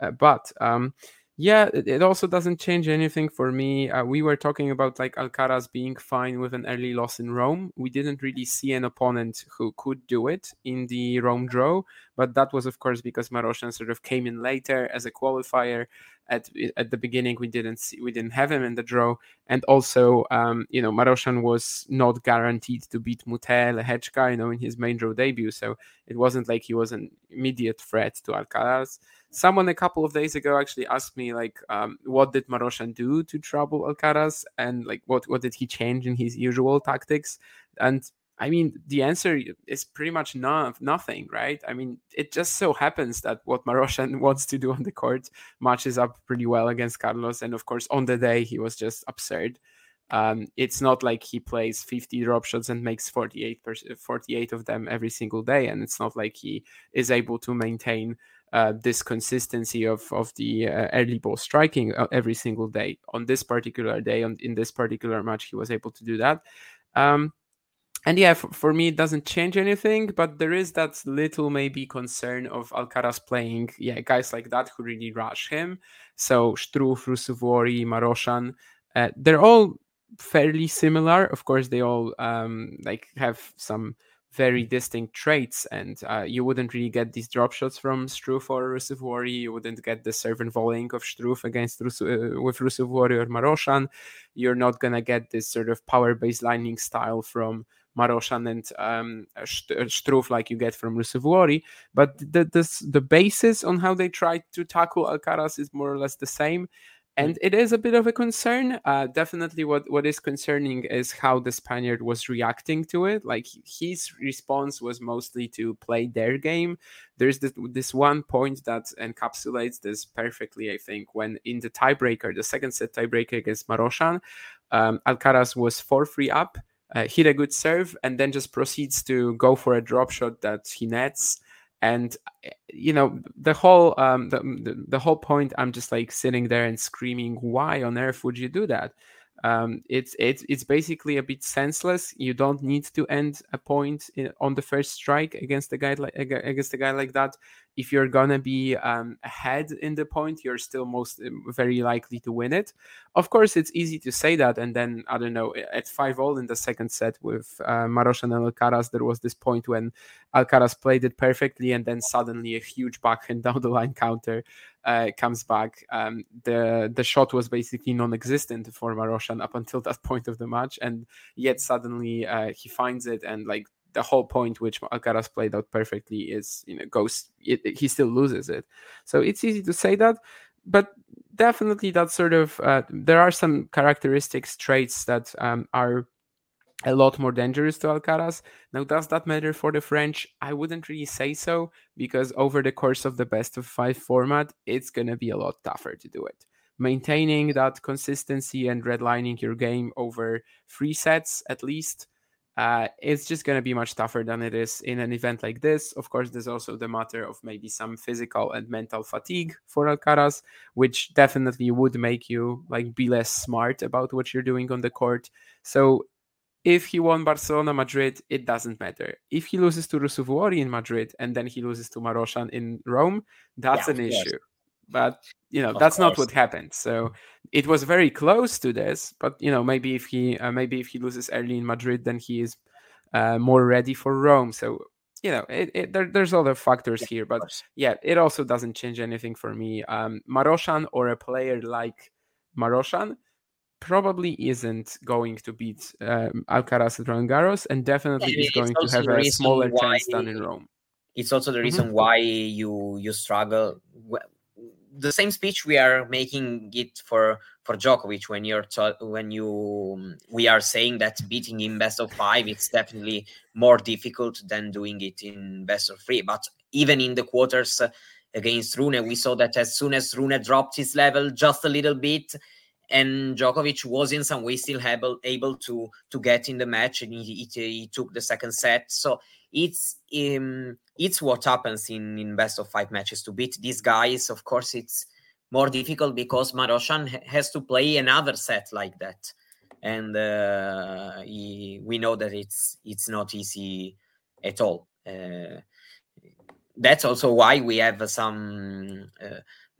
uh, but um, yeah, it, also doesn't change anything for me. Uh, we were talking about like Alcaraz being fine with an early loss in Rome. We didn't really see an opponent who could do it in the Rome draw, but that was of course because Marozsan sort of came in later as a qualifier. At at the beginning, we didn't see we didn't have him in the draw, and also um, you know Marozsan was not guaranteed to beat Mutel Lehecka, you know, in his main draw debut, so it wasn't like he was an immediate threat to Alcaraz. Someone a couple of days ago actually asked me like um, what did Marozsan do to trouble Alcaraz? And like what what did he change in his usual tactics? And I mean the answer is pretty much none, nothing right I mean it just so happens that what Marozsan wants to do on the court matches up pretty well against Carlos and of course on the day he was just absurd um, it's not like he plays 50 drop shots and makes 48 48 of them every single day and it's not like he is able to maintain uh, this consistency of of the uh, early ball striking uh, every single day. On this particular day, on in this particular match, he was able to do that. Um, and yeah, for, for, me, it doesn't change anything, but there is that little maybe concern of Alcaraz playing, yeah, guys like that who really rush him. So Struff, Ruusuvuori, Marozsan, uh, they're all fairly similar. Of course, they all um, like have some very distinct traits, and uh, you wouldn't really get these drop shots from Struff or Ruusuvuori. You wouldn't get the serve and volleying of Struff against Rus- uh, with Ruusuvuori or Marozsan. You're not gonna get this sort of power baselining style from Marozsan and um, Struff like you get from Ruusuvuori. But the, the the basis on how they try to tackle Alcaraz is more or less the same and it is a bit of a concern. Uh, definitely, what what is concerning is how the Spaniard was reacting to it. Like his response was mostly to play their game. There's this, this one point that encapsulates this perfectly, I think, when in the tiebreaker, the second set tiebreaker against Marozsan, um, Alcaraz was four three up, uh, hit a good serve, and then just proceeds to go for a drop shot that he nets. And eh, you know the whole um the, the, the whole point i'm just like sitting there and screaming why on earth would you do that um, it's it's it's basically a bit senseless. You don't need to end a point in, on the first strike against a guy like against a guy like that. If you're gonna be um, ahead in the point, you're still most um, very likely to win it. Of course, it's easy to say that, and then I don't know at five all in the second set with uh, Marozsan and Alcaraz, there was this point when Alcaraz played it perfectly, and then suddenly a huge backhand down the line counter uh, comes back. Um, the the shot was basically non-existent for Marozsan up until that point of the match, and yet suddenly uh, he finds it, and like the whole point which Alcaraz played out perfectly is you know goes it, he still loses it. So it's easy to say that, but definitely that sort of uh, there are some characteristics traits that um, are a lot more dangerous to Alcaraz. Now, does that matter for the French? I wouldn't really say so because over the course of the best of five format, it's going to be a lot tougher to do it. Maintaining that consistency and redlining your game over three sets at least, uh, it's just going to be much tougher than it is in an event like this. Of course, there's also the matter of maybe some physical and mental fatigue for Alcaraz, which definitely would make you like be less smart about what you're doing on the court. So if he won Barcelona Madrid, it doesn't matter. If he loses to Ruusuvuori in Madrid and then he loses to Marozsan in Rome, that's yeah, an issue. But you know of that's course. not what happened. So it was very close to this. But you know maybe if he uh, maybe if he loses early in Madrid, then he is uh, more ready for Rome. So you know it, it, there, there's other factors yeah, here. But yeah, it also doesn't change anything for me. Um, Marozsan or a player like Marozsan probably isn't going to beat um, Alcaraz at Roland Garros, and definitely yeah, is going to have a smaller why, chance than in Rome. It's also the reason mm-hmm. why you you struggle. The same speech we are making it for for Djokovic when you're t- when you we are saying that beating in best of five it's definitely more difficult than doing it in best of three. But even in the quarters against Rune, we saw that as soon as Rune dropped his level just a little bit, and Djokovic was in some way still able able to to get in the match, and he, he, he took the second set. So it's um, it's what happens in in best of five matches to beat these guys. Of course, it's more difficult because Marozsan has to play another set like that, and uh, he, we know that it's it's not easy at all. Uh, that's also why we have some uh,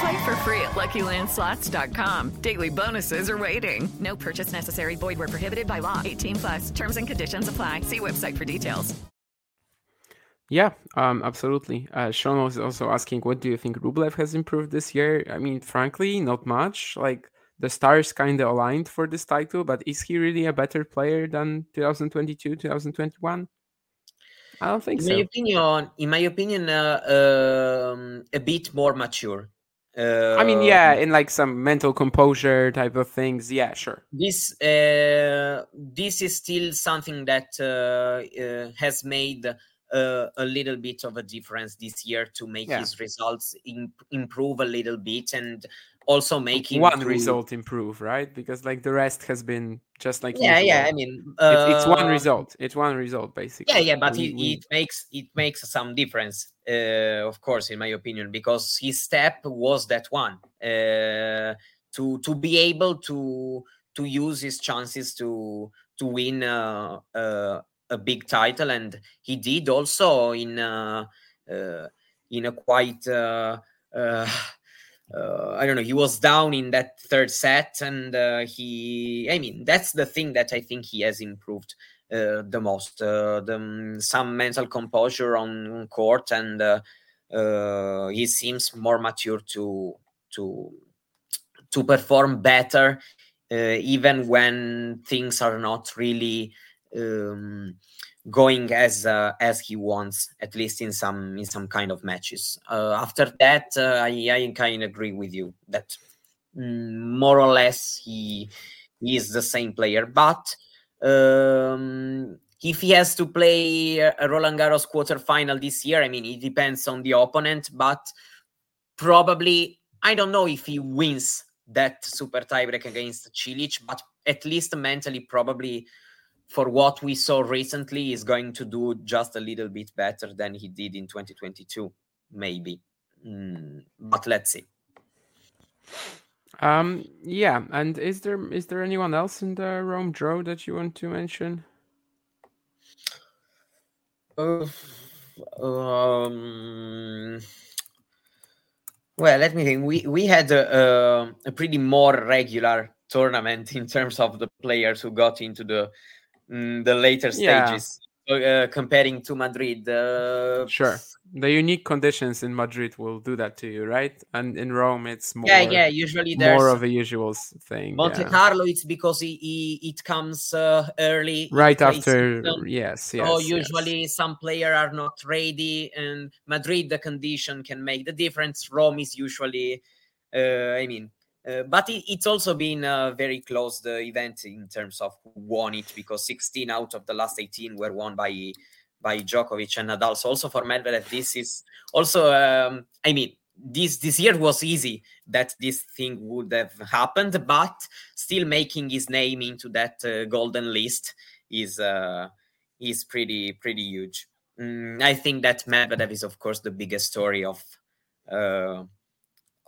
Play for free at LuckyLandSlots.com. Daily bonuses are waiting. No purchase necessary. Void were prohibited by law. 18 plus. Terms and conditions apply. See website for details. Yeah, um, absolutely. Uh, Sean was also asking, what do you think Rublev has improved this year? I mean, frankly, not much. Like the stars kind of aligned for this title, but is he really a better player than 2022, 2021? I don't think in so. My opinion, in my opinion, uh, um, a bit more mature. Uh, I mean, yeah, in like some mental composure type of things. Yeah, sure. This uh, this is still something that uh, uh has made uh, a little bit of a difference this year to make yeah. his results in, improve a little bit and also making one result improve, right? Because like the rest has been just like yeah, usual. yeah. I mean, uh, it's, it's, one uh, result. It's one result basically. Yeah, yeah, but we, it, we... it makes it makes some difference, uh, of course, in my opinion, because his step was that one uh, to to be able to to use his chances to to win uh, uh, a big title, and he did also in uh, uh, in a quite. Uh, I don't know. He was down in that third set, and uh, he. I mean, that's the thing that I think he has improved uh, the most. Uh, the, um, some mental composure on court, and uh, uh, he seems more mature to to to perform better, even when things are not really um, going as uh, as he wants, at least in some in some kind of matches. Uh, after that, uh, I, I kind of agree with you that mm, more or less he he is the same player, but. Um, if he has to play a Roland Garros quarterfinal this year, I mean, it depends on the opponent, but probably I don't know if he wins that super tiebreak against Cilic, but at least mentally, probably for what we saw recently is going to do just a little bit better than he did in 2022 maybe. Mm, but let's see. Um yeah and is there is there anyone else in the rome draw that you want to mention? Uh, um well let me think. We we had a, a, a pretty more regular tournament in terms of the players who got into the mm, the later Yeah. stages. Uh, comparing to Madrid, uh, Sure. The unique conditions in Madrid will do that to you, right? And in Rome, it's more. Yeah, yeah, usually more of a usual thing. Monte yeah. Carlo, it's because it, it, it comes uh, early, Right after- season. yes, So yes, yes. usually some player are not ready, and Madrid the condition can make the difference. Rome is usually, uh, I mean, uh, but it, it's also been a very close the event in terms of who won it because 16 out of the last 18 were won by by Djokovic and Nadal. So also for Medvedev, this is also, um, I mean, this this year was easy that this thing would have happened, but still making his name into that uh, golden list is uh, is pretty pretty huge. Mm, I think that Medvedev is of course the biggest story of uh,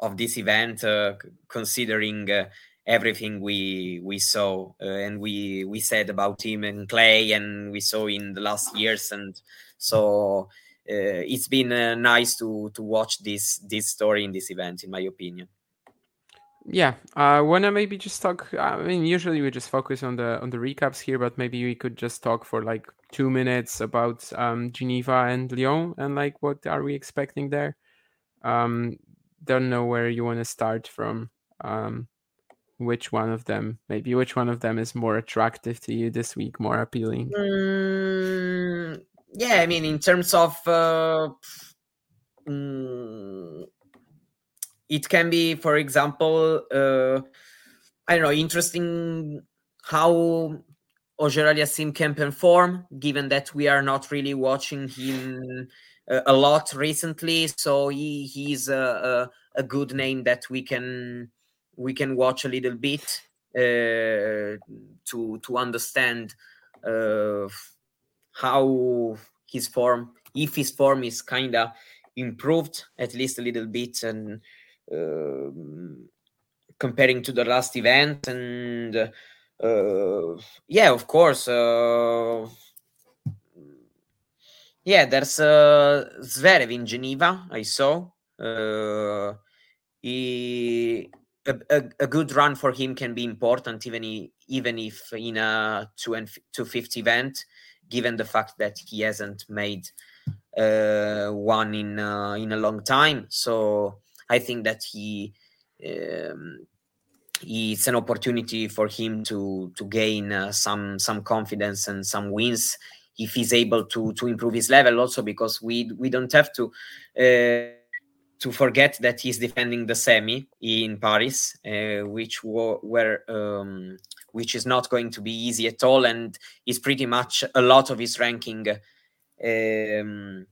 of this event, uh, considering uh, everything we we saw uh, and we we said about him and Clay, and we saw in the last years, and so it's been nice to to watch this this story in this event, in my opinion. Yeah, uh, wanna maybe just talk. I mean, usually we just focus on the on the recaps here, but maybe we could just talk for like two minutes about um, Geneva and Lyon and like what are we expecting there. Um, don't know where you want to start from. Um, which one of them? Maybe which one of them is more attractive to you this week, more appealing? Mm, yeah, I mean, in terms of uh, mm, it can be, for example, uh, I don't know, interesting how Auger-Aliassime can perform, given that we are not really watching him a lot recently. So he he's a, a, a good name that we can we can watch a little bit uh, to to understand uh, how his form, if his form is kind of improved at least a little bit, and um comparing to the last event, and uh, yeah, of course. Yeah, there's uh, Zverev in Geneva. I saw. Uh, he a, a, a good run for him can be important, even i- even if in a two and two fifty event, given the fact that he hasn't made uh, one in uh, in a long time. So I think that he. Um, it's an opportunity for him to to gain uh, some some confidence and some wins if he's able to to improve his level also because we we don't have to uh, to forget that he's defending the semi in Paris uh, which were um, which is not going to be easy at all and is pretty much a lot of his ranking um,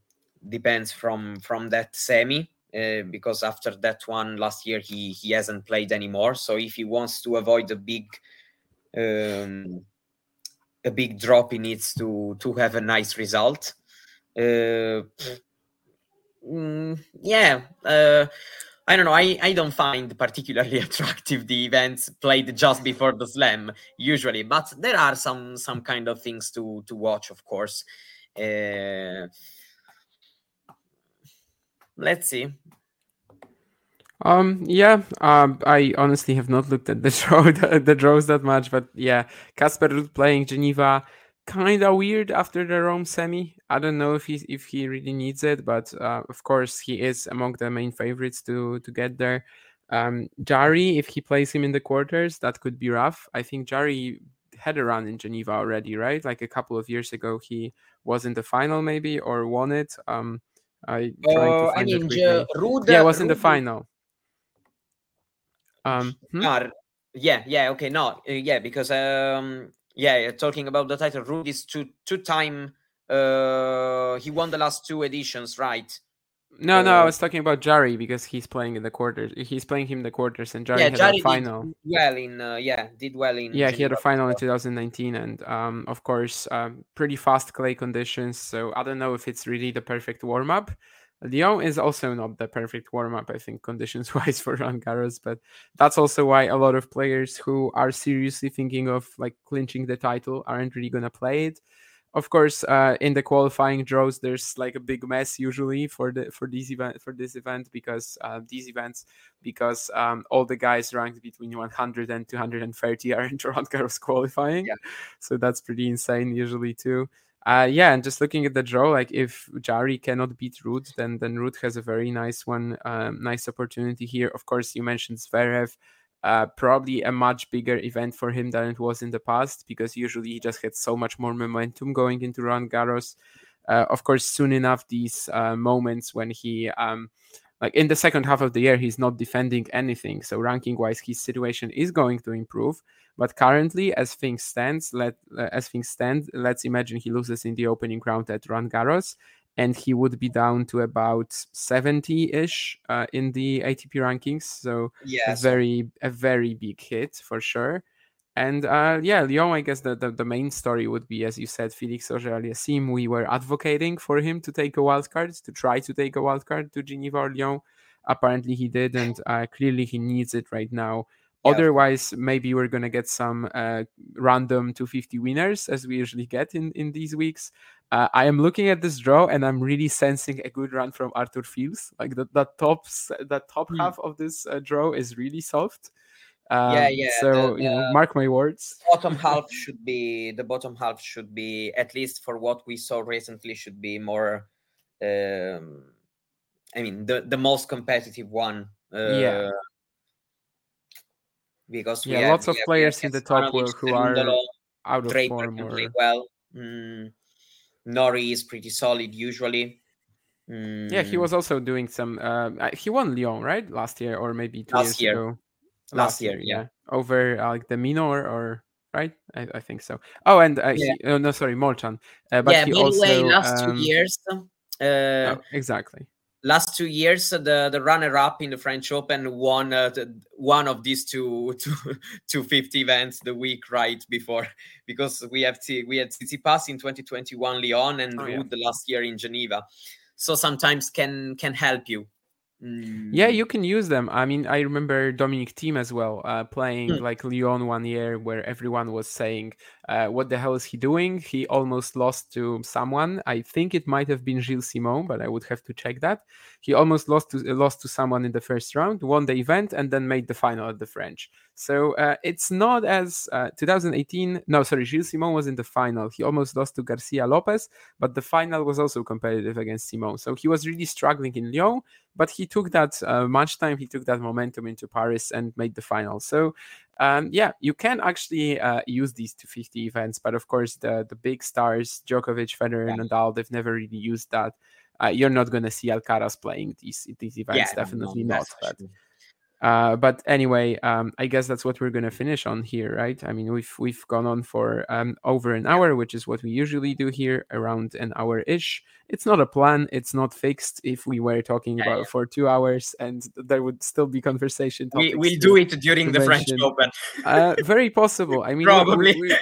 depends from from that semi uh, because after that one last year he he hasn't played anymore. So if he wants to avoid a big um, a big drop he needs to to have a nice result uh, mm, yeah uh, I don't know. I, I don't find particularly attractive the events played just before the slam usually, but there are some some kind of things to to watch, of course. Uh, let's see. Um, yeah, um, I honestly have not looked at the draw, the, the draws that much, but yeah, Casper Ruud playing Geneva, kind of weird after the Rome semi. I don't know if he if he really needs it, but uh, of course he is among the main favorites to to get there. Um, Jarry, if he plays him in the quarters, that could be rough. I think Jarry had a run in Geneva already, right? Like a couple of years ago, he was in the final maybe or won it. Um, I Uh, to I mean. Ja- yeah, it was in the final. Um, hmm? No, yeah, yeah, okay, no, uh, yeah, because um, yeah, talking about the title, Ruud is two two time. Uh, he won the last two editions, right? No, no, I Uh, was talking about Jarry because he's playing in the quarters. He's playing him in the quarters, and Jarry yeah, had Jarry a final. did well in uh, yeah, did well in Yeah, he had a final in 2019, and um, of course, um, pretty fast clay conditions. So I don't know if it's really the perfect warm up. Lyon is also not the perfect warm up, I think, conditions wise for Roland Garros. But that's also why a lot of players who are seriously thinking of like clinching the title aren't really gonna play it. of course, uh, in the qualifying draws, there's like a big mess usually for the for these event for this event because uh, these events because um, all the guys ranked between 100 and 230 are in Roland Garros qualifying. Yeah. So that's pretty insane usually too. Uh, yeah, and just looking at the draw, like if Jarry cannot beat Ruud, then then Ruud has a very nice one, um, nice opportunity here. Of course, you mentioned Zverev, uh, probably a much bigger event for him than it was in the past because usually he just had so much more momentum going into Roland Garros. Uh, of course, soon enough, these uh, moments when he, um, like in the second half of the year, he's not defending anything. So ranking wise, his situation is going to improve. But currently, as things stands, let uh, as things stand, let's imagine he loses in the opening round at Roland Garros, and he would be down to about 70-ish uh, in the ATP rankings. So Yeah, a very a very big hit for sure. And uh, yeah, Lyon, I guess the, the, the main story would be, as you said, Felix Auger-Aliassime. We were advocating for him to take a wild card, to try to take a wild card to Geneva or Lyon. Apparently, he did, and uh, clearly he needs it right now. Otherwise, maybe we're gonna get some uh, random 250 winners, as we usually get in in these weeks. Uh, I am looking at this draw, and I'm really sensing a good run from Arthur Fils. Like the the top the top Hmm. half of this uh, draw is really soft. Yeah, Um, yeah, So the- you know, mark my words. bottom half should be the bottom half should be at least for what we saw recently should be more um i mean the the most competitive one uh, Yeah. Because we Yeah, have, lots of players in the top Stefanovic, who- are out of Draper form can or play well mm, Norrie is pretty solid usually Yeah, he Mm, was also doing some. Uh, uh, he won Lyon, right, last year or maybe two Last years year. ago. Last year, yeah. over uh, like de Minaur or right? I, I think so. Oh, and uh, Yeah. he, oh, no, sorry, Molcan. Uh, but yeah he by the also way last um, two years uh, oh, exactly. Last two years uh, the the runner up in the french open won uh, the, one of these two two 250 events the week right before because we have T, we had Tsitsipas in 2021 Lyon and Oh, yeah. the last year in Geneva so sometimes can can help you Yeah, Mm, you can use them. I mean, I remember Dominic Thiem as well, uh, playing Hmm. like Lyon one year, where everyone was saying, uh, "What the hell is he doing?" He almost lost to someone. I think it might have been Gilles Simon, but I would have to check that. He almost lost to uh, lost to someone in the first round, won the event, and then made the final at the French. So uh, it's not as uh, 2018. No, sorry, Gilles Simon was in the final. He almost lost to Garcia Lopez, but the final was also competitive against Simon. So he was really struggling in Lyon but he took that uh, much time he took that momentum into paris and made the final so um, yeah you can actually uh, use these 250 events but of course the the big stars djokovic federer nadal they've never really used that uh, you're not going to see alcaraz playing these these events yeah, definitely no, not but. Uh, but anyway, um, I guess that's what we're gonna finish on here, right? I mean, we've we've gone on for um, over an hour, which is what we usually do here, around an hour ish. It's not a plan; it's not fixed. If we were talking about yeah. for two hours, and there would still be conversation. We, we'll do it during to the french open uh, very possible. I mean, Probably. we, we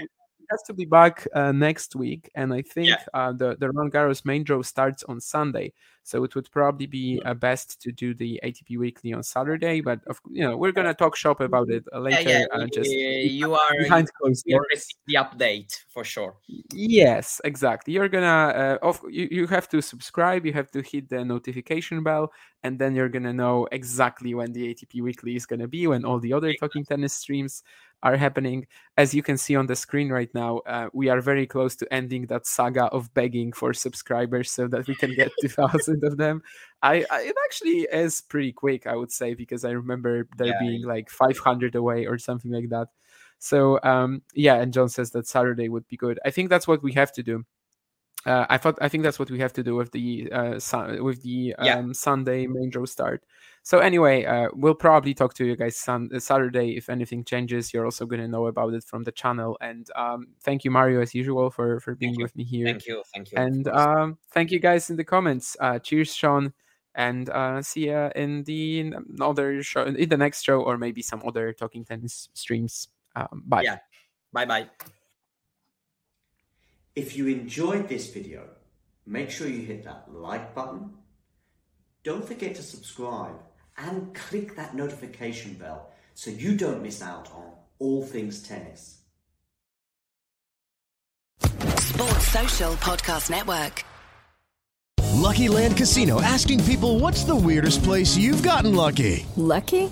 have to be back uh, next week, and I think uh, the the Roland Garros main draw starts on Sunday, so it would probably be uh, best to do the ATP Weekly on Saturday. But of, you know, we're gonna talk shop about it uh, later. yeah, yeah, uh, just we- you are behind closed you will doors. the update for sure Yes, exactly. You're gonna uh, of you, you have to subscribe, you have to hit the notification bell, and then you're gonna know exactly when the ATP Weekly is gonna be, when all the other talking tennis streams are happening. As you can see on the screen right now, uh, we are very close to ending that saga of begging for subscribers so that we can get 2,000 of them. I, I it actually is pretty quick, I would say, because I remember there Yeah. being like 500 away or something like that. So um, yeah, and John says that Saturday would be good. I think that's what we have to do. Uh, I thought I think that's what we have to do with the uh, sun, with the um, Yeah. Sunday main draw start. So anyway, uh, we'll probably talk to you guys sun- uh, Saturday if anything changes. You're also going to know about it from the channel. And um, thank you, Mario, as usual, for for being with me here. thank you thank you And um, thank you guys in the comments. Uh, cheers, Sean, and uh, see ya in the n- other show, in the next show, or maybe some other talking tennis streams. Um, bye. yeah bye bye If you enjoyed this video, make sure you hit that like button. Don't forget to subscribe and click that notification bell so you don't miss out on all things tennis. Sports Social Podcast Network. Lucky Land Casino asking people what's the weirdest place you've gotten lucky? Lucky?